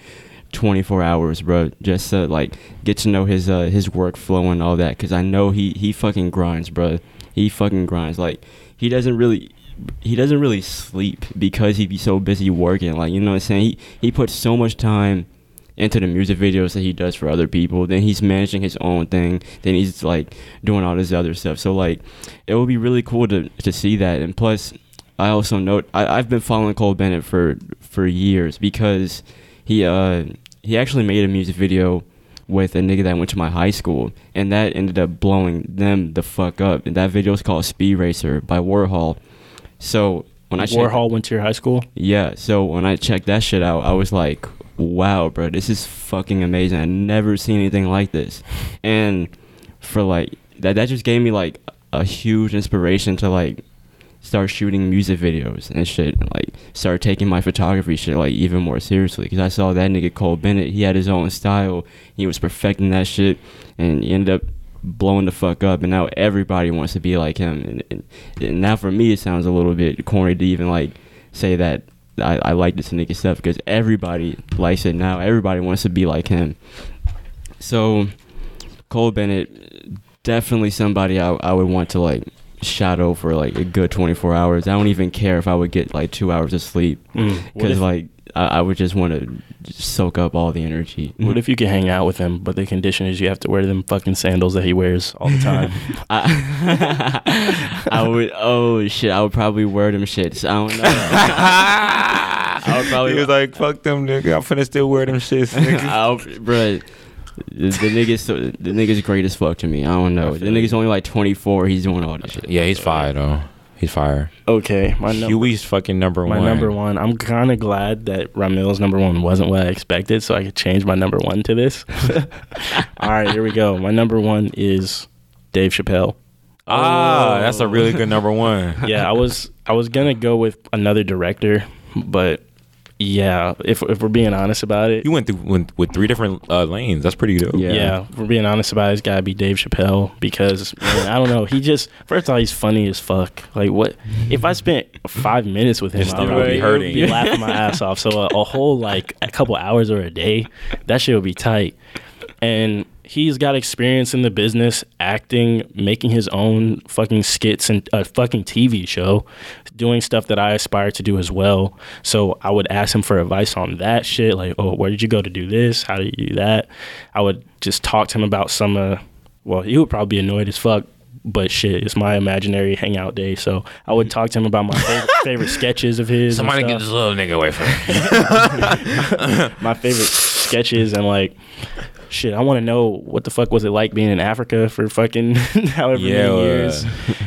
24 hours, bro, just to like get to know his uh his workflow and all that cuz I know he he fucking grinds, bro. He fucking grinds like he doesn't really he doesn't really sleep because he be so busy working. Like, you know what I'm saying? He he puts so much time into the music videos that he does for other people. Then he's managing his own thing. Then he's like doing all this other stuff. So like, it would be really cool to to see that. And plus, I also note I, I've been following Cole Bennett for for years because he uh he actually made a music video with a nigga that went to my high school, and that ended up blowing them the fuck up. And that video is called Speed Racer by Warhol. So when I checked- Warhol went to your high school. yeah, so when I checked that shit out, I was like, wow, bro, this is fucking amazing. I never seen anything like this. And for like that that just gave me like a huge inspiration to like start shooting music videos and shit like start taking my photography shit like even more seriously. Because I saw that nigga Cole Bennett he had his own style. He was perfecting that shit and he ended up blowing the fuck up and now everybody wants to be like him. And, and, and now for me it sounds a little bit corny to even like say that I, I like this nigga stuff because everybody likes it now. Everybody wants to be like him. So Cole Bennett definitely somebody I, I would want to like shadow for like a good 24 hours I don't even care if I would get like two hours of sleep Mm. Because if- like I, I would just want to soak up all the energy What if you could hang out with him, but the condition is you have to wear them fucking sandals that he wears all the time? I, I would. Oh shit! I would probably wear them shits. I don't know. I would probably. he was like, "Fuck them, nigga. I'm finna still wear them shits, nigga." I'll, bruh, the, the nigga's so, the nigga's great as fuck to me. I don't know. The nigga's only like 24. He's doing all this shit. yeah, he's fire though. He's fire. okay, my number. Huey's fucking number My one. My number one. I'm kind of glad that Rahmil's number one wasn't what I expected, so I could change my number one to this. All right, here we go. My number one is Dave Chappelle. Ah, that's a really good number one. Yeah, I was I was gonna go with another director, but Yeah, if if we're being honest about it, You went through went, with three different uh, lanes. That's pretty dope. Yeah. Yeah. if we're being honest about it, it's gotta be Dave Chappelle because man, I don't know. He just first of all, he's funny as fuck. Like what if I spent five minutes with him, Your stomach I would be hurting. be laughing my ass off. So a, a whole like a couple hours or a day, that shit would be tight. And he's got experience in the business, acting, making his own fucking skits and a fucking TV show, doing stuff that I aspire to do as well. So I would ask him for advice on that shit, like, oh, where did you go to do this? How do you do that? I would just talk to him about some, uh, well, he would probably be annoyed as fuck. But shit, it's my imaginary hangout day, so I would talk to him about my favorite, favorite sketches of his. Somebody get this little nigga away from me. my favorite sketches and like shit i want to know what the fuck was it like being in africa for fucking however Yeah, many years.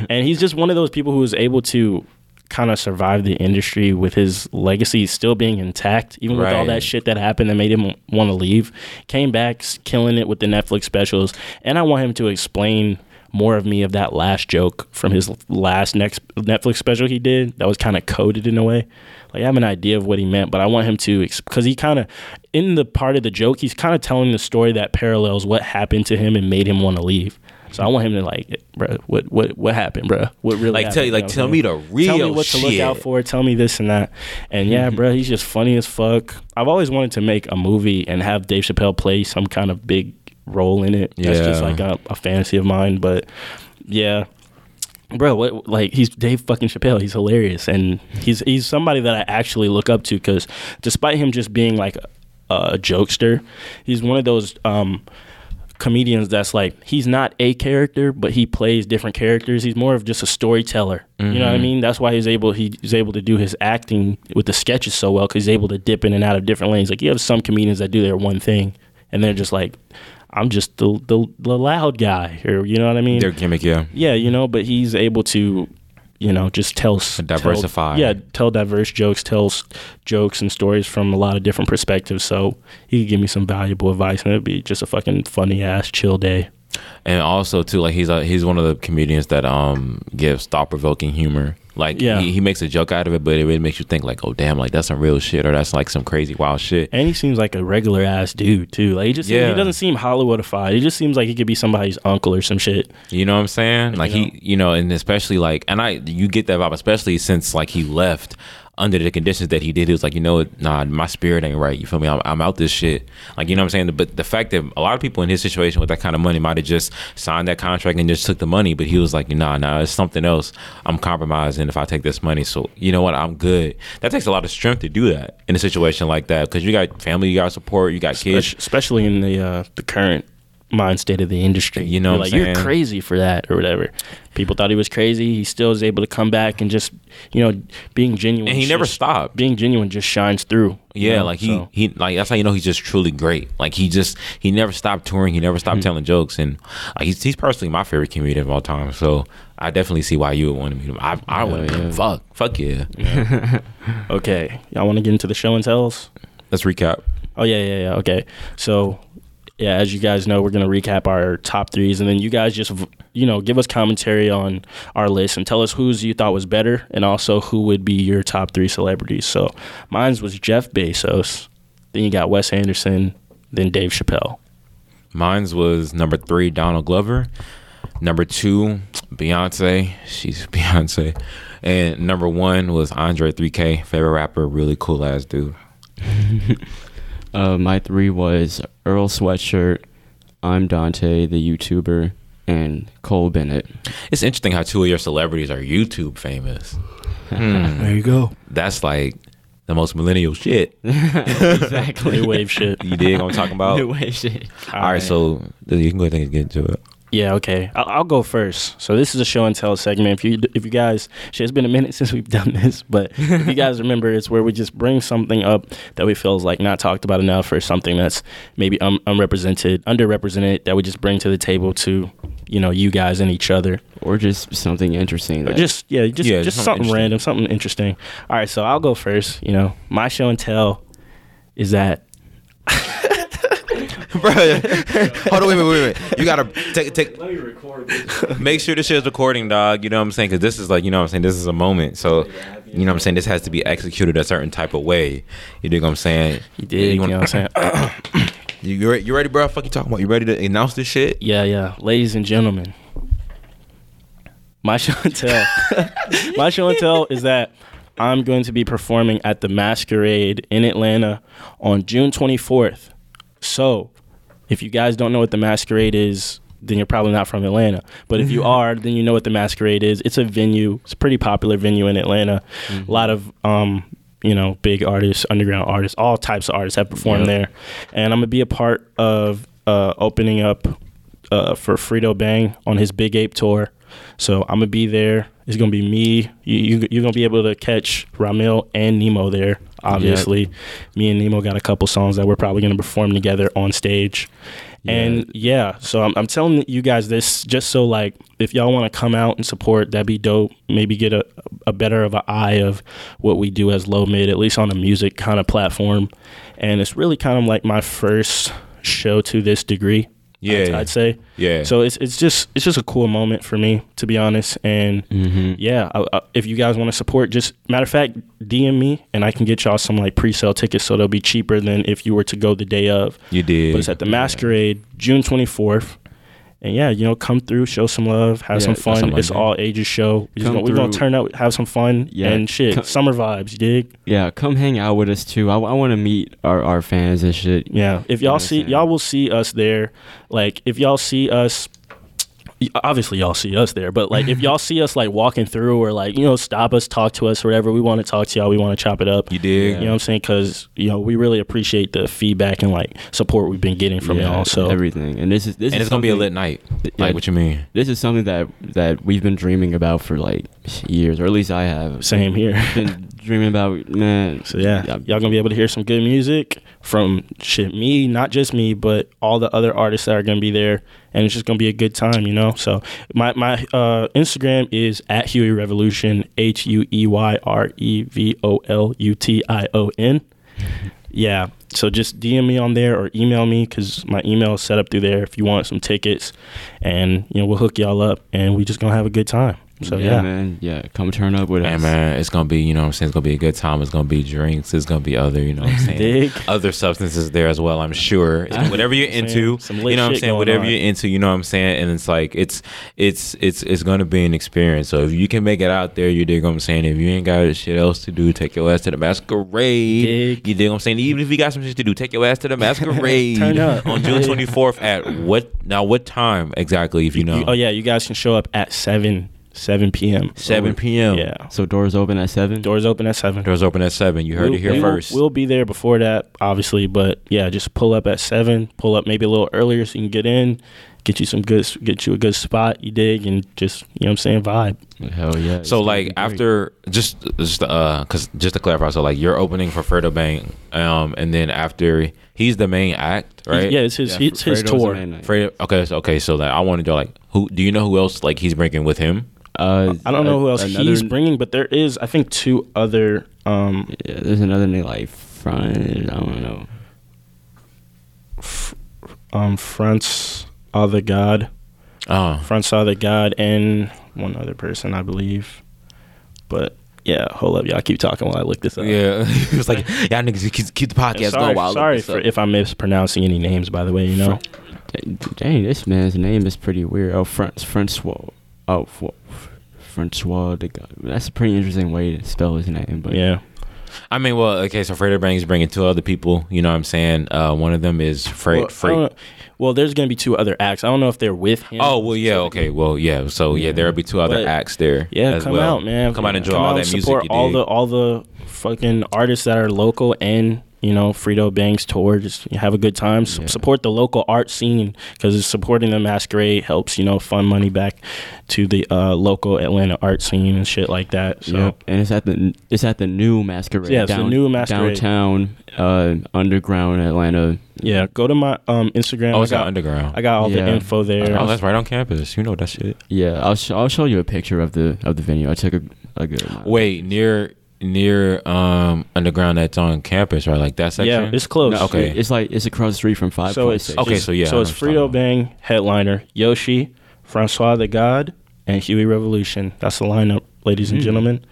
And he's just one of those people who was able to kind of survive the industry with his legacy still being intact even with all that shit that happened that made him want to leave. Came back killing it with the netflix specials and i want him to explain more of me of that last joke from his last next Netflix special he did that was kind of coded in a way. Like I have an idea of what he meant, but I want him to because he kind of in the part of the joke he's kind of telling the story that parallels what happened to him and made him want to leave. So I want him to like, bro, what what what happened, bro? What really? Like, happened? tell- You like, know tell me the real Tell me what to look out for. Tell me this and that. And yeah, mm-hmm. bro, he's just funny as fuck. I've always wanted to make a movie and have Dave Chappelle play some kind of big role in it. Yeah. That's just like a, a fantasy of mine, but yeah. Bro, what like he's Dave fucking Chappelle. He's hilarious, and he's he's somebody that I actually look up to because despite him just being like a, a jokester, he's one of those um, comedians that's like he's not a character, but he plays different characters. He's more of just a storyteller. You know what I Mhm. mean? That's why he's able he's able to do his acting with the sketches so well because he's able to dip in and out of different lanes. Like you have some comedians that do their one thing, and they're just like, I'm just the the, the loud guy, or you know what I mean? Their gimmick, yeah. yeah, you know, but he's able to, you know, just tell s- tell- Diversify. yeah, tell diverse jokes, tell s- jokes and stories from a lot of different perspectives. So he could give me some valuable advice, and it'd be just a fucking funny ass chill day. And also too, like he's a, he's one of the comedians that um gives thought provoking humor. Like Yeah. he, he makes a joke out of it, but it really makes you think like, oh damn, like that's some real shit or that's like some crazy wild shit. And he seems like a regular ass dude too. Like he just Yeah. he doesn't seem Hollywoodified. He just seems like he could be somebody's uncle or some shit. You know what I'm saying? Like know? he, you know, and especially like, and I, you get that vibe, especially since like he left under the conditions that he did. He was like, you know, what? nah, my spirit ain't right. You feel me? I'm, I'm out this shit. Like, you know what I'm saying? But the fact that a lot of people in his situation with that kind of money might have just signed that contract and just took the money, but he was like, nah, nah, it's something else. I'm compromising if I take this money. So you know what? I'm good. That takes a lot of strength to do that in a situation like that because you got family, you got support, you got kids. Especially- especially in the uh, the current mind state of the industry. You know You're like you're crazy for that or whatever. People thought he was crazy. He still is able to come back and just you know being genuine. And he never just- stopped. Being genuine just shines through. you Yeah, know? like he So- he like that's how you know he's just truly great. Like he just he never stopped touring. He never stopped Mm-hmm. telling jokes, and like he's he's personally my favorite comedian of all time. So I definitely see why you would want to meet him. I I Hell want to meet him. yeah. Fuck fuck yeah. Okay, y'all want to get into the show and tells? Let's recap. Oh yeah, yeah, yeah. Okay, so yeah, as you guys know, we're gonna recap our top threes, and then you guys just you know give us commentary on our list and tell us whose you thought was better, and also who would be your top three celebrities. So mine's was Jeff Bezos, then you got Wes Anderson, then Dave Chappelle. Mine's was number three, Donald Glover. Number two, Beyonce. She's Beyonce. And number one was Andre 3K, favorite rapper, really cool ass dude. Uh, my three was Earl Sweatshirt, ImDontai, the YouTuber, and Cole Bennett. It's interesting how two of your celebrities are YouTube famous. Hmm. There you go. That's like the most millennial shit. exactly. New wave shit. You dig what I'm talking about? New wave shit. All right, so you can go ahead and get into it. Yeah, okay. I'll, I'll go first. So this is a show and tell segment. If you if you guys, shit, it's been a minute since we've done this, but if you guys remember, it's where we just bring something up that we feel is like not talked about enough, or something that's maybe un- unrepresented, underrepresented, that we just bring to the table to, you know, you guys and each other. Or just something interesting. Or just yeah, just Yeah, just something something random, something interesting. All right, so I'll go first. You know, my show and tell is that bro. Hold on, wait, wait, wait, wait. You gotta take take. Let me record. Make sure this shit is recording, dog. You know what I'm saying? Because this is like, you know what I'm saying. This is a moment. So, you know what I'm saying. This has to be executed a certain type of way. You dig what I'm saying? You did. You, wanna- know what I'm saying? You, you ready, you ready, bro? Fuck you talking about? You ready to announce this shit? Yeah, yeah. Ladies and gentlemen, my show and tell, my show and tell is that I'm going to be performing at the Masquerade in Atlanta on June 24th. So, if you guys don't know what the Masquerade is, then you're probably not from Atlanta. But if you are, then you know what the Masquerade is. It's a venue. It's a pretty popular venue in Atlanta. A lot of um, you know, big artists, underground artists, all types of artists have performed there. And I'm gonna be a part of uh, opening up uh, for Fredo Bang on his Big Ape tour. So I'm gonna be there. It's gonna be me. You, you you're gonna be able to catch Rahmil and Nemo there. Obviously, me and Nemo got a couple songs that we're probably gonna perform together on stage. And yeah, so I'm, I'm telling you guys this just so like if y'all want to come out and support, that'd be dope. Maybe get a, a better of an eye of what we do as low mid, at least on a music kind of platform. And it's really kind of like my first show to this degree. Yeah. I'd, I'd say. Yeah. So it's it's just it's just a cool moment for me to be honest. And mm-hmm. yeah, I, I, if you guys want to support, just matter of fact, DM me and I can get y'all some like pre-sale tickets, so they'll be cheaper than if you were to go the day of. You did. But it's at the Masquerade, June 24th. And yeah, you know, come through, show some love, have Yeah, some fun. It's like all ages show. We're, just gonna, we're gonna turn out, have some fun Yeah, and shit. come- Summer vibes, you dig? Yeah, come hang out with us too. I, I want to meet our, our fans and shit. Yeah. If y'all see, y'all will see us there. Like, if y'all see us, obviously y'all see us there. But like, if y'all see us like walking through or like you know stop us, talk to us, or whatever, we want to talk to y'all. We want to chop it up. You dig? You know what I'm saying? Because you know we really appreciate the feedback and like support we've been getting from Yeah, y'all. So everything, and this is this and is it's gonna be a lit night. Yeah. Like what you mean? This is something that that we've been dreaming about for like years, or at least I have. same here. Been dreaming about man. So yeah, y'all gonna be able to hear some good music from shit me, not just me, but all the other artists that are gonna be there, and it's just gonna be a good time, you know. So my my uh, Instagram is at Huey Revolution, H U E Y R E V O L U T I O N. Yeah, so just DM me on there or email me because my email is set up through there if you want some tickets, and you know we'll hook y'all up and we just gonna have a good time. So yeah, yeah, man. Yeah, come turn up with Hey us. man, it's gonna be, you know what I'm saying, it's gonna be a good time. It's gonna be drinks, it's gonna be other, you know what I'm saying? Dig. Other substances there as well, I'm sure. Whatever you're into, some you know what I'm saying, whatever on. you're into, you know what I'm saying? And it's like it's it's it's it's gonna be an experience. So if you can make it out there, you dig what I'm saying. If you ain't got shit else to do, take your ass to the masquerade. Dig. You dig what I'm saying? Even if you got some shit to do, take your ass to the masquerade. Turn up. on June 24th at what now what time exactly if you know? You- oh yeah, you guys can show up at seven seven p.m. 7 p.m. Yeah, So doors open at seven. doors open at seven. Doors open at 7. You heard We'll- it here we'll- first. We'll be there before that, obviously, but yeah, just pull up at seven. Pull up maybe a little earlier so you can get in, get you some good, get you a good spot. You dig, and just you know what I'm saying, vibe. Hell yeah. So like after just just uh cuz just to clarify so like you're opening for Fredo Bang um and then after he's the main act, right? Yeah, it's his, Yeah, it's his Fredo's the tour. main night. Fredo okay, so, okay, so that I wanted to like who do you know who else like he's bringing with him? Uh, I don't know who else another- he's bringing, but there is, I think, two other. Um, Yeah, there's another name like front. I don't know. um, fronts other god, Oh. fronts other god, and one other person, I believe. But yeah, hold up, y'all keep talking while I look this up. Yeah. he was like, "Y'all niggas keep, keep the podcast sorry, going while I look sorry this for up." if I'm mispronouncing any names. By the way, you know. Dang, dang, this man's name is pretty weird. Oh, French, Francois. Oh, F- Francois. The guy. That's a pretty interesting way to spell his name. But Yeah. I mean, well, okay, so Fredo Bang's bringing two other people, you know what I'm saying? Uh one of them is Freight Well, I Freight well, there's gonna be two other acts. I don't know if they're with him. Oh well, yeah, okay, well, yeah. So yeah, there'll be two other But, acts there. Yeah, as come well. out, man. Come out and enjoy Come all out that and music. Support You all dig. the all the fucking artists that are local and you know Fredo Bang's tour. Just have a good time. S- Yeah. Support the local art scene because supporting the masquerade helps you know fund money back to the uh, local Atlanta art scene and shit like that. So Yep. and it's at the it's at the new masquerade. Yeah, it's the new Masquerade. downtown, uh, underground Atlanta. yeah, go to my um Instagram. Oh, I it's got underground. I got all Yeah. the info there. oh, that's right on campus. You know that shit. Yeah, I'll sh- I'll show you a picture of the of the venue. I took a a good. Wait, near near um underground that's on campus, right? Like that section. Yeah, it's close. No, Okay. It's like it's across the street from Five So it's Station. Okay, so yeah, So it's know what Fredo Bang headliner Yoshi, Francois the God, and Huey Revolution. That's the lineup, ladies and gentlemen.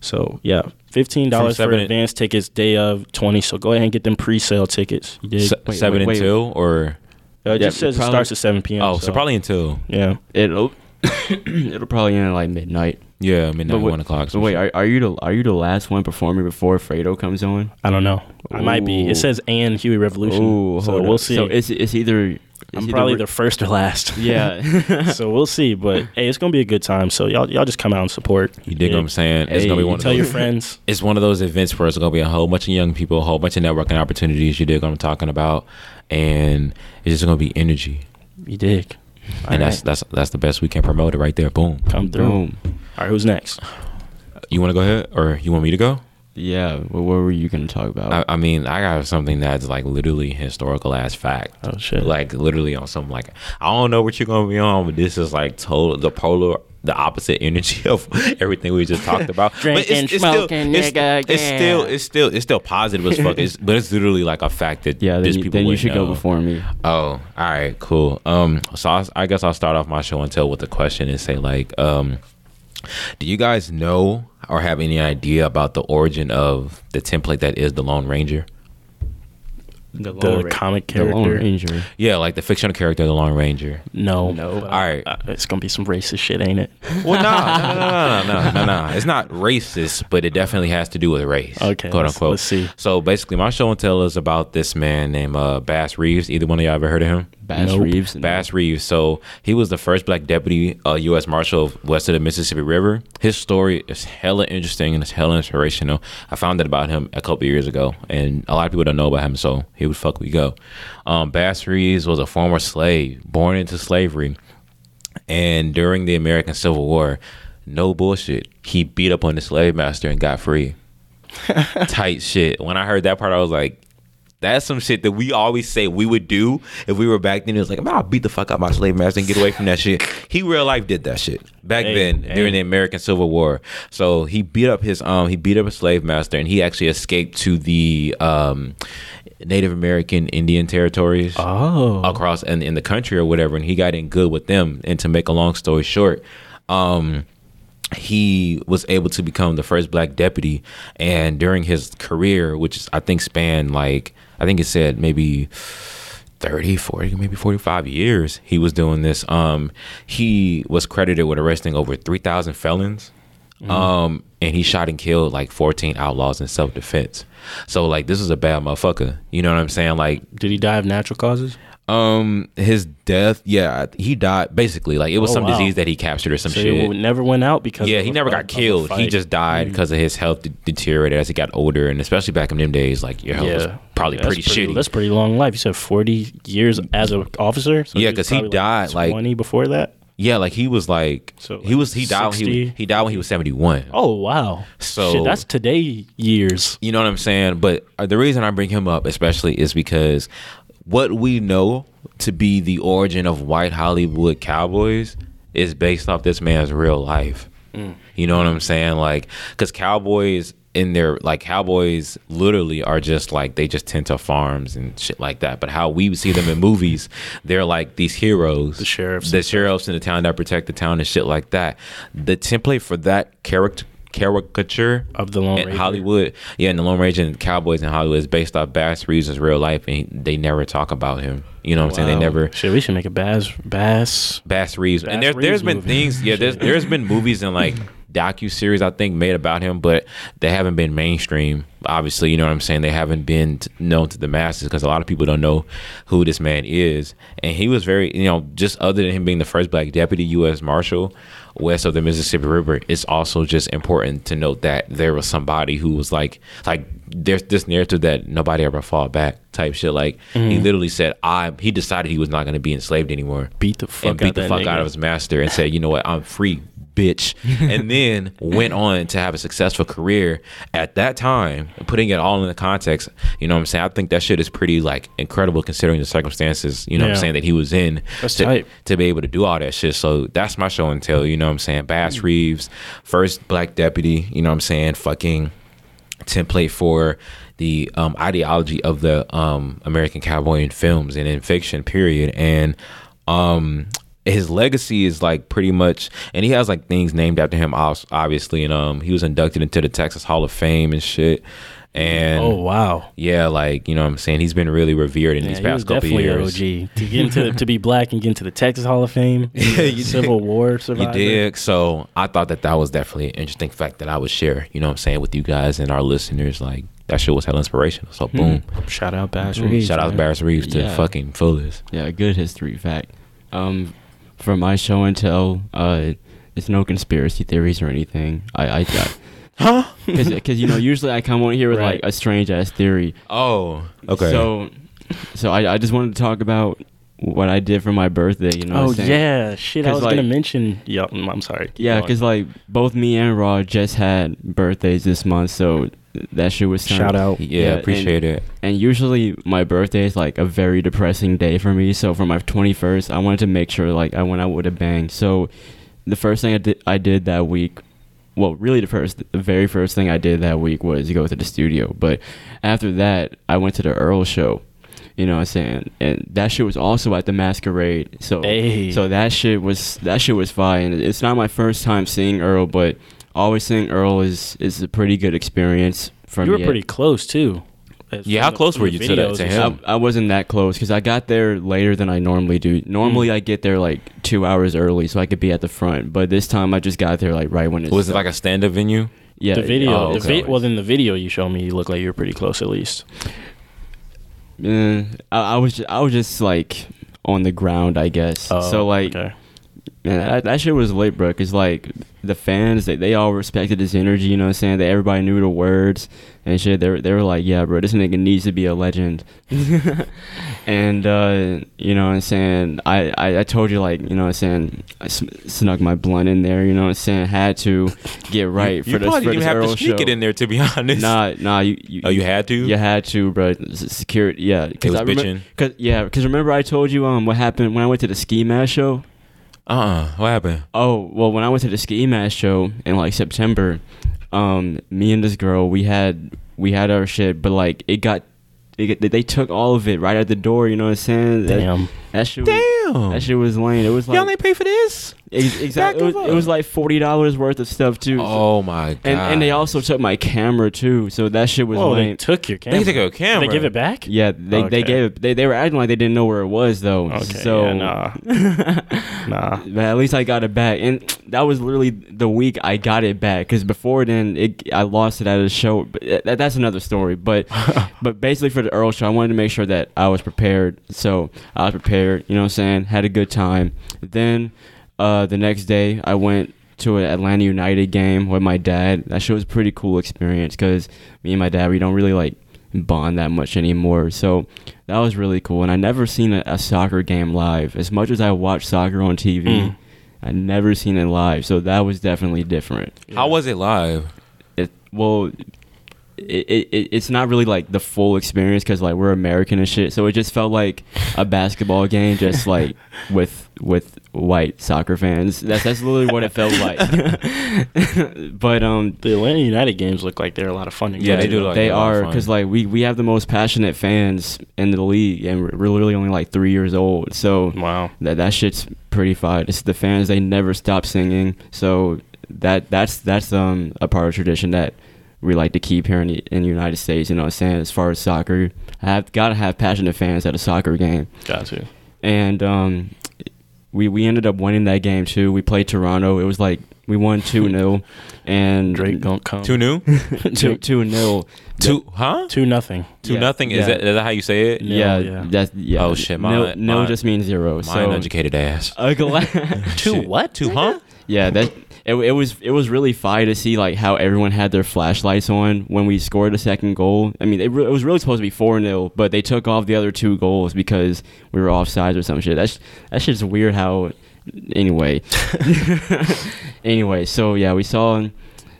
So yeah, fifteen dollars for seven- advance tickets, day of twenty. So go ahead and get them pre-sale tickets. You dig? Se- Wait, seven wait, wait. until or Uh, it Yeah, just says probably- it starts at seven p.m. oh, so, probably until yeah. It'll it'll probably end at like midnight. Yeah midnight wait- one o'clock. But some wait, are, are you the are you the last one performing before Fredo comes on? I don't know. I might be. It says and Huey Revolution. Ooh, so hold we'll up. see. So it's it's either it's I'm either probably re- the first or last. yeah. so we'll see. But hey, it's gonna be a good time. So y'all y'all just come out and support. you dig what I'm saying? It's Hey, gonna be one of Tell those. your friends. it's one of those events where it's gonna be a whole bunch of young people, a whole bunch of networking opportunities. You dig what I'm talking about, and it's just gonna be energy, You dig. And that's that's that's the best we can promote it right there. Boom. Come through. Boom. All right, who's next? You want to go ahead, or you want me to go? Yeah. Well, what were you gonna talk about? I, I mean, I got something that's like literally historical ass fact. Oh shit. Like literally on something like I don't know what you're gonna be on, but this is like total the polar the opposite energy of everything we just talked about. But Drinking, still, smoking, it's, nigga, it's yeah. still it's still it's still positive as fuck. It's, but it's literally like a fact that yeah. Then, you, people then you should go before me. Oh, all right, cool. Um, so I, I guess I'll start off my show and tell with a question and say like, um, do you guys know or have any idea about the origin of the template that is the Lone Ranger? the, the ra- comic character. The yeah, like the fictional character, the Lone Ranger. No, no. All right, uh, it's gonna be some racist shit, ain't it? Well, no, no, no, no, no, no, no, It's not racist, but it definitely has to do with race. Okay, quote let's, unquote. Let's see. So basically, my show and tell is about this man named uh, Bass Reeves. Either one of y'all ever heard of him? Bass Nope. Reeves. Bass Reeves. So he was the first black deputy uh, U.S. Marshal west of the Mississippi River. His story is hella interesting and it's hella inspirational. I found out about him a couple years ago, and a lot of people don't know about him. So here would fuck we go. Um, Bass Reeves was a former slave born into slavery, and during the American Civil War, no bullshit, he beat up on the slave master and got free. Tight shit. When I heard that part, I was like, that's some shit that we always say we would do if we were back then. It was like, man, I'll beat the fuck out my slave master and get away from that shit. He real life did that shit back Hey, then hey. during the American Civil War. So he beat up his um he beat up a slave master and he actually escaped to the um Native American Indian territories Oh. across in, in the country or whatever, and he got in good with them. And to make a long story short, um, he was able to become the first black deputy. And during his career, which is, I think spanned like I think it said maybe 30, 40, maybe 45 years, he was doing this. Um, he was credited with arresting over 3,000 felons. Um, and he shot and killed like 14 outlaws in self defense. So like this is a bad motherfucker. You know what I'm saying? Like Did he die of natural causes? Um, his death, yeah, he died basically. Like it was Oh, some wow. disease that he captured or some So shit. he never went out because yeah, he never got killed. He just died Mm. because of his health de- deteriorated as he got older, and especially back in them days, like your health was Yeah, probably That's pretty, shitty. That's pretty long life. You said forty years as an officer. So Yeah, because he probably, died, like- twenty before that. yeah, like he was like, So, he was he like, died when he was, he died when he was seventy one. Oh wow. So- Shit, that's today years. You know what I'm saying? But uh, the reason I bring him up, especially, is because what we know to be the origin of white Hollywood cowboys is based off this man's real life. Mm. You know what I'm saying? Like, because cowboys in their like cowboys literally are just like they just tend to farms and shit like that. But how we see them in movies, they're like these heroes, The sheriffs the sheriffs in the town that protect the town and shit like that. The template for that character caricature Of the Lone in Ranger. Hollywood, yeah, and the Lone Ranger and Cowboys in Hollywood is based off Bass Reeves' real life, and he, they never talk about him. You know what I'm saying? They never Shit, we should make a bass bass. Bass Reeves, Bass and there, Reeves there's been movie. things, yeah, there's there's been movies and like docu series I think made about him, but they haven't been mainstream. Obviously, you know what I'm saying. They haven't been known to the masses because a lot of people don't know who this man is, and he was very, you know, just other than him being the first black deputy U.S. Marshal west of the Mississippi River, it's also just important to note that there was somebody who was like, like there's this narrative that nobody ever fought back type shit. Like Mm-hmm. he literally said, I he decided he was not going to be enslaved anymore Beat the fuck and beat the fuck nigga. out of his master and said, you know what, I'm free, bitch. and then went on to have a successful career at that time, putting it all in the context. You know what I'm saying? I think that shit is pretty like incredible considering the circumstances, you know what I'm saying, that he was in to, to be able to do all that shit. So that's my show and tell, you know what I'm saying? Bass Reeves, first black deputy, you know what I'm saying? Fucking template for the um, ideology of the um, American cowboy in films and in fiction, period. And um, his legacy is like pretty much, and he has like things named after him, obviously. And um, he was inducted into the Texas Hall of Fame and shit. And Oh wow. yeah, like you know, what I'm saying he's been really revered in Yeah, these he was past couple definitely years. an OG to get into to be black and get into the Texas Hall of Fame. you Civil dig. War You did. So I thought that that was definitely an interesting fact that I would share. You know what I'm saying with you guys and our listeners. Like that shit was hella inspirational. So boom, Shout out Bass Mm. Reeves. shout out to. Barris Reeves to Yeah. fucking fullest. Yeah, good history fact. Um, from my show and tell, uh, it's no conspiracy theories or anything. I, I, I Huh? because you know usually I come on here with Right. like a strange ass theory. Oh, okay. So, so I, I just wanted to talk about what I did for my birthday. You know. what Oh I'm saying? yeah, shit! I was gonna mention. Yeah, I'm sorry. Keep Yeah, because like both me and Raw just had birthdays this month, so that shit was kinda- shout out. yeah, yeah, appreciate it. And usually my birthday is like a very depressing day for me. So for my 21st, I wanted to make sure like I went out with a bang. So the first thing I did, I did that week, well, really the first, the very first thing I did that week was go to the studio. But after that, I went to the Earl show. You know what I'm saying? And that shit was also at the Masquerade. So Hey. so that shit was that shit was fine. It's not my first time seeing Earl, but always seeing Earl is is a pretty good experience for You were me. pretty close too. Yeah, how the- close were you to that- to him? I, I wasn't that close because I got there later than I normally do. Normally, I get there like two hours early so I could be at the front. But this time, I just got there like right when it Was it like a stand-up venue? yeah? the video, Oh, the vi- well, then the video you showed me, you look like you were pretty close at least. eh, I, I was just, I was just like on the ground, I guess. Oh, so like, okay. Man, that, that shit was lit, bro. Cause like the fans, they, they all respected his energy. You know what I'm saying? They everybody knew the words and shit. They were they were like, yeah, bro, this nigga needs to be a legend. and uh, you know what I'm saying? I, I I told you like you know what I'm saying. I sm- snuck my blunt in there. You know what I'm saying? Had to get right for you this You probably for didn't have to sneak show. it in there, to be honest. Nah, nah. You, you Oh, you had to? You had to, bro. Security, yeah. They was I remem- bitching? Cause yeah, because remember I told you um what happened when I went to the ski mask show. Uh-uh. What happened? Oh well, when I went to the ski mask show in like September, um, me and this girl we had we had our shit, but like it got. They, they took all of it right at the door. You know what I'm saying? That- Damn. That, shit. Damn. Was, that shit was lame. It was like Y'all ain't pay for this? Ex- exactly. It was, it was like forty dollars worth of stuff too. Oh my god. and and they also took my camera too. So that shit was Whoa, they lame. took your camera. They took your camera. They give it back. Yeah, they Okay. they gave it. They, they were acting like they didn't know where it was though. Okay. so yeah, nah. nah. but at least I got it back, and that was literally the week I got it back. Because before then, it I lost it at a show. But uh, that, that's another story. But but basically for the Earl show, I wanted to make sure that I was prepared. So I was prepared. You know what I'm saying? Had a good time. Then uh, the next day, I went to an Atlanta United game with my dad. That shit was a pretty cool experience because me and my dad we don't really like bond that much anymore. So that was really cool. And I never seen a, a soccer game live. As much as I watch soccer on TV, Mm. I never seen it live. So that was definitely different. How was it live? It well. It, it, it- it's not really like the full experience because like we're American and shit, so it just felt like a basketball game, just like with with white soccer fans. That's that's literally what it felt like. but um, The Atlanta United games look like they're a lot of fun. Yeah, go they do look- they a lot of are because like we we have the most passionate fans in the league, and we're we're literally only like three years old. So Wow. that that shit's pretty fun. It's the fans; they never stop singing. So that that's that's um a part of tradition that we like to keep here in the, in the United States. You know, what I'm saying as far as soccer, I have gotta have passionate fans at a soccer game, Got to. and um we we ended up winning that game too. We played Toronto. It was like we won two 0 and Drake don't come. Two new? two two 0 Two huh? Two nothing. Two Yeah, nothing? Is yeah. that is that how you say it? Nil, Yeah, yeah. that's yeah. Oh, shit, my- no, no my- just means zero. My so uneducated ass. a gla- Two what? Two huh? yeah, that it, it was it was really fire to see like how everyone had their flashlights on when we scored a second goal. I mean, it, re- it was really supposed to be four 0 but they took off the other two goals because we were offsides or some shit. That's that shit's weird. How anyway, anyway. So yeah, we saw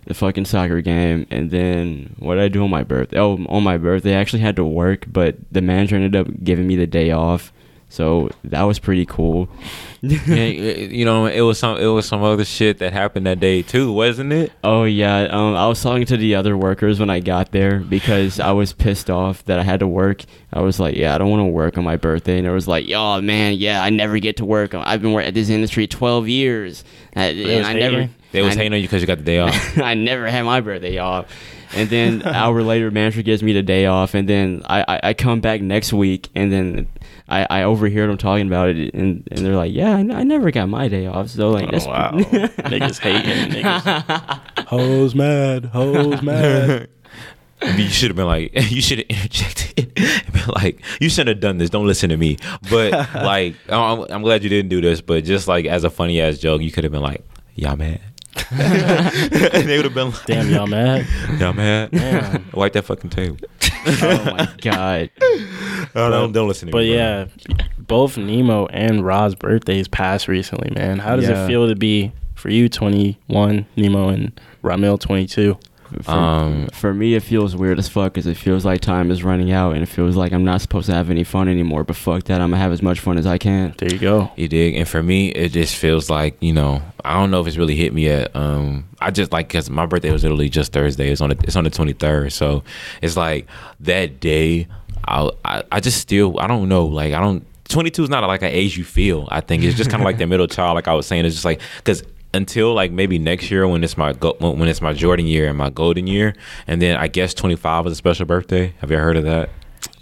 the fucking soccer game, and then what did I do on my birthday? Oh, on my birthday, I actually had to work, but the manager ended up giving me the day off. So that was pretty cool. yeah, you know, it was some it was some other shit that happened that day too, wasn't it? Oh yeah, um, I was talking to the other workers when I got there because I was pissed off that I had to work. I was like, yeah, I don't want to work on my birthday, and it was like, yo, man, yeah, I never get to work. I've been working at this industry twelve years, and They I never. hating? They was I- hating on you because you got the day off. I never had my birthday off. And then an hour later, manager gives me the day off, and then I, I, I come back next week, and then I, I overhear them talking about it, and, and they're like, "Yeah, I, n- I never got my day off." So like, Oh, that's wow. niggas hating. Niggas. Hoes mad. Hoes mad. you should have been like, you should have interjected been like, you shouldn't have done this. Don't listen to me. But like, I'm, I'm glad you didn't do this. But just like as a funny ass joke, you could have been like, y'all mad. And they would have been like, Damn, y'all mad? y'all mad. Damn. Wipe that fucking table. oh my god. Oh, don't, don't listen to But me. bro. yeah, both Nemo and Ra's birthdays passed recently, man. How does Yeah. it feel to be for you 21, Nemo, and Rahmil 22? For, Um, for me, it feels weird as fuck because it feels like time is running out, and it feels like I'm not supposed to have any fun anymore. But fuck that, I'm gonna have as much fun as I can. There you go. You dig? And for me, it just feels like you know, I don't know if it's really hit me yet. Um, I just like because my birthday was literally just Thursday. It's on the it's on the twenty third, so it's like that day. I, I I just still I don't know. Like I don't. Twenty two is not like an age you feel. I think it's just kind of like the middle child. Like I was saying, it's just like because until like maybe next year when it's my go- when it's my Jordan year and my golden year, and then I guess twenty five is a special birthday. Have you heard of that?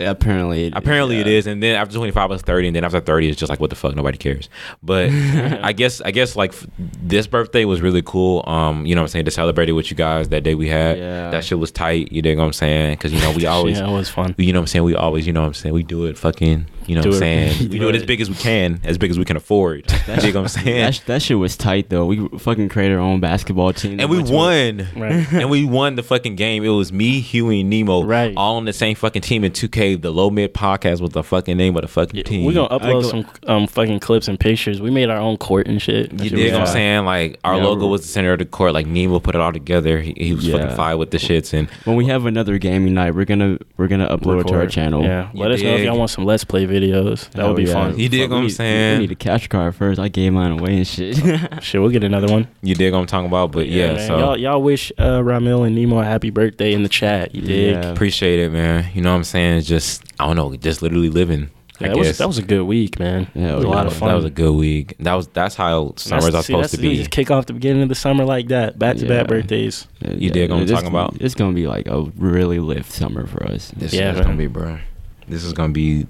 Apparently, it, Apparently it yeah. is, and then after twenty five is thirty, and then after thirty it's just like what the fuck, nobody cares. But I guess I guess like f- this birthday was really cool. Um, you know what I'm saying to celebrate it with you guys that day we had. Yeah. That shit was tight. You dig what I'm saying? Because you know we always. yeah, it was fun. You know what I'm saying? We always, you know what I'm saying? We do it fucking, you know Do what I'm it. saying? We do it as big as we can, as big as we can afford. You dig what I'm saying? That, that shit was tight though. We fucking created our own basketball team, and we won. Right. and we won the fucking game. It was me, Huey, and Nemo, Right. all on the same fucking team in 2K. The Low Mid Podcast was the fucking name of the fucking team. We're gonna upload go- some um fucking clips and pictures. We made our own court and shit. That You shit dig what I'm saying? Like our Yeah, logo was the center of the court. Like Nemo put it all together. He, he was fucking Yeah. fire with the shits and When we have another gaming night, we're gonna we're gonna upload it to our channel. Yeah, You let us know if y'all want some let's play videos. That Hell would be yeah. fun. You dig Fuck, what we I'm saying? We need a cash card first. I gave mine away and shit. Shit, we'll get another one. you dig what I'm talking about. But yeah, man. so y'all, y'all wish uh, Rahmil and Nemo a happy birthday in the chat. You dig? Yeah. appreciate it, man. You know what I'm saying? It's just I don't know, just literally living. Yeah, I that was that was a good week, man. Yeah, it was a lot of fun. That was a good week. That was that's how That's- summers are see, supposed to the thing, be. Just kick off the beginning of the summer like that, back to back Yeah. birthdays. You dig what I'm it's talking gonna- about? It's gonna be like a really lift summer for us. This Yeah, is gonna be, bro. This is gonna be.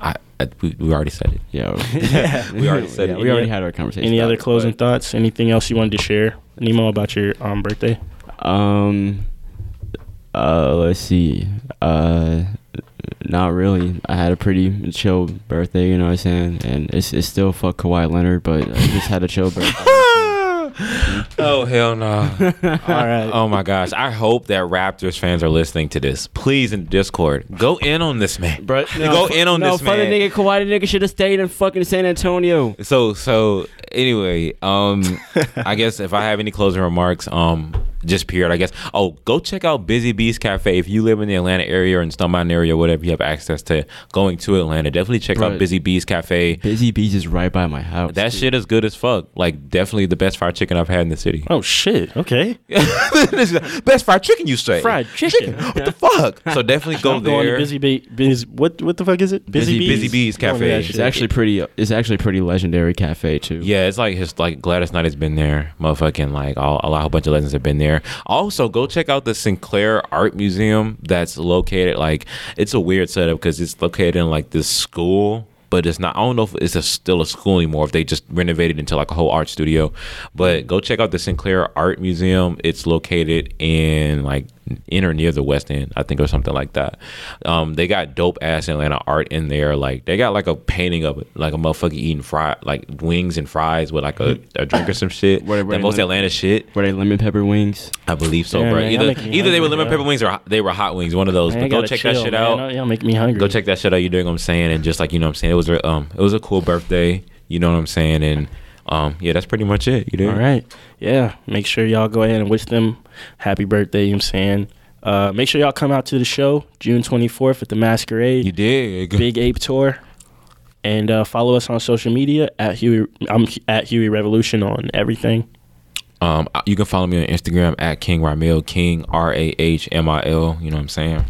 I, I we, we already said it. Yeah, We already said yeah, it. We already had our conversation. Any other closing but- thoughts? Anything else you wanted to share, Nemo, about your um birthday? Um, uh, let's see. Uh, not really. I had a pretty chill birthday. You know what I'm saying? And it's it's still fuck Kawhi Leonard, but I just had a chill birthday. Oh hell no! All right. Oh my gosh! I hope that Raptors fans are listening to this. Please in Discord, go in on this man. Bro, go in on no, this man. the nigga Kawhi. Nigga should have stayed in fucking San Antonio. So so anyway, um, I guess if I have any closing remarks, um, just period. I guess. Oh, go check out Busy Bees Cafe if you live in the Atlanta area or in Stone Mountain area, or whatever. You have access to going to Atlanta. Definitely check Bro. out Busy Bees Cafe. Busy Bees is right by my house. That dude. shit is good as fuck. Like definitely the best fried chicken I've had in the city. Oh shit. Okay. best fried chicken you say? Fried chicken. What the fuck? So definitely go I'm going to there. busy bee. Busy, what what the fuck is it? Busy- Busy Bees Going to Cafe. It's It's actually pretty. It's actually pretty legendary cafe too. Yeah, it's like his like Gladys Knight has been there, motherfucking like all, a lot, a bunch of legends have been there. Also, go check out the Sinclair Art Museum that's located like it's a weird setup because it's located in like this school, but it's not. I don't know if it's a, still a school anymore. If they just renovated into like a whole art studio, but go check out the Sinclair Art Museum. It's located in like in or near the West End, I think, or something like that. Um, they got dope ass Atlanta art in there. Like they got like a painting of it, like a motherfucker eating fry, like wings and fries with like a, a drink or some shit. Where- where that most lim- Atlanta shit. Were they lemon pepper wings? I believe so, Damn, bro. man, y'all either making either they were lemon bro. pepper wings or they were hot wings. One of those. Man, but go gotta check that shit man. out. Y'all make me hungry. Go check that shit out. You doing what I'm saying? And just like you know what I'm saying, it was a um it was a cool birthday. You know what I'm saying? And um yeah, that's pretty much it. You did. All right. Yeah. Make sure y'all go ahead and wish them happy birthday. You know what I'm saying? Uh, make sure y'all come out to the show June 24th at the Masquerade. You did. Big Ape Tour. And uh, follow us on social media at Huey. I'm at Huey Revolution on everything. Um, you can follow me on Instagram at King Rahmil, King R A H M I L. You know what I'm saying?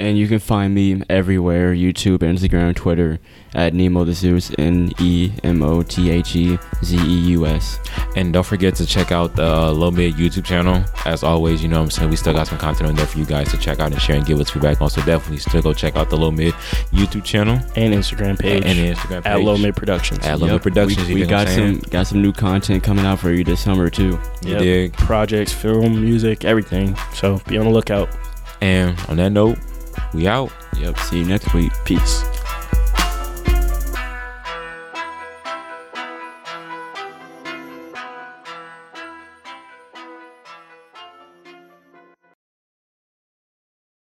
And you can find me everywhere YouTube, Instagram, Twitter at Nemo the Zeus, N E M O T H E Z E U S. And don't forget to check out the uh, Low Mid YouTube channel. As always, you know what I'm saying? We still got some content on there for you guys to check out and share and give us feedback on. So definitely still go check out the Low Mid YouTube channel and Instagram page. And, and Instagram page. At Low Mid Productions. At Low Mid Productions. We, we got some got some new content coming out for you this summer too. You yep. dig? Projects, film, music, everything. So be on the lookout. And on that note, we out. Yep. See you next week. Peace.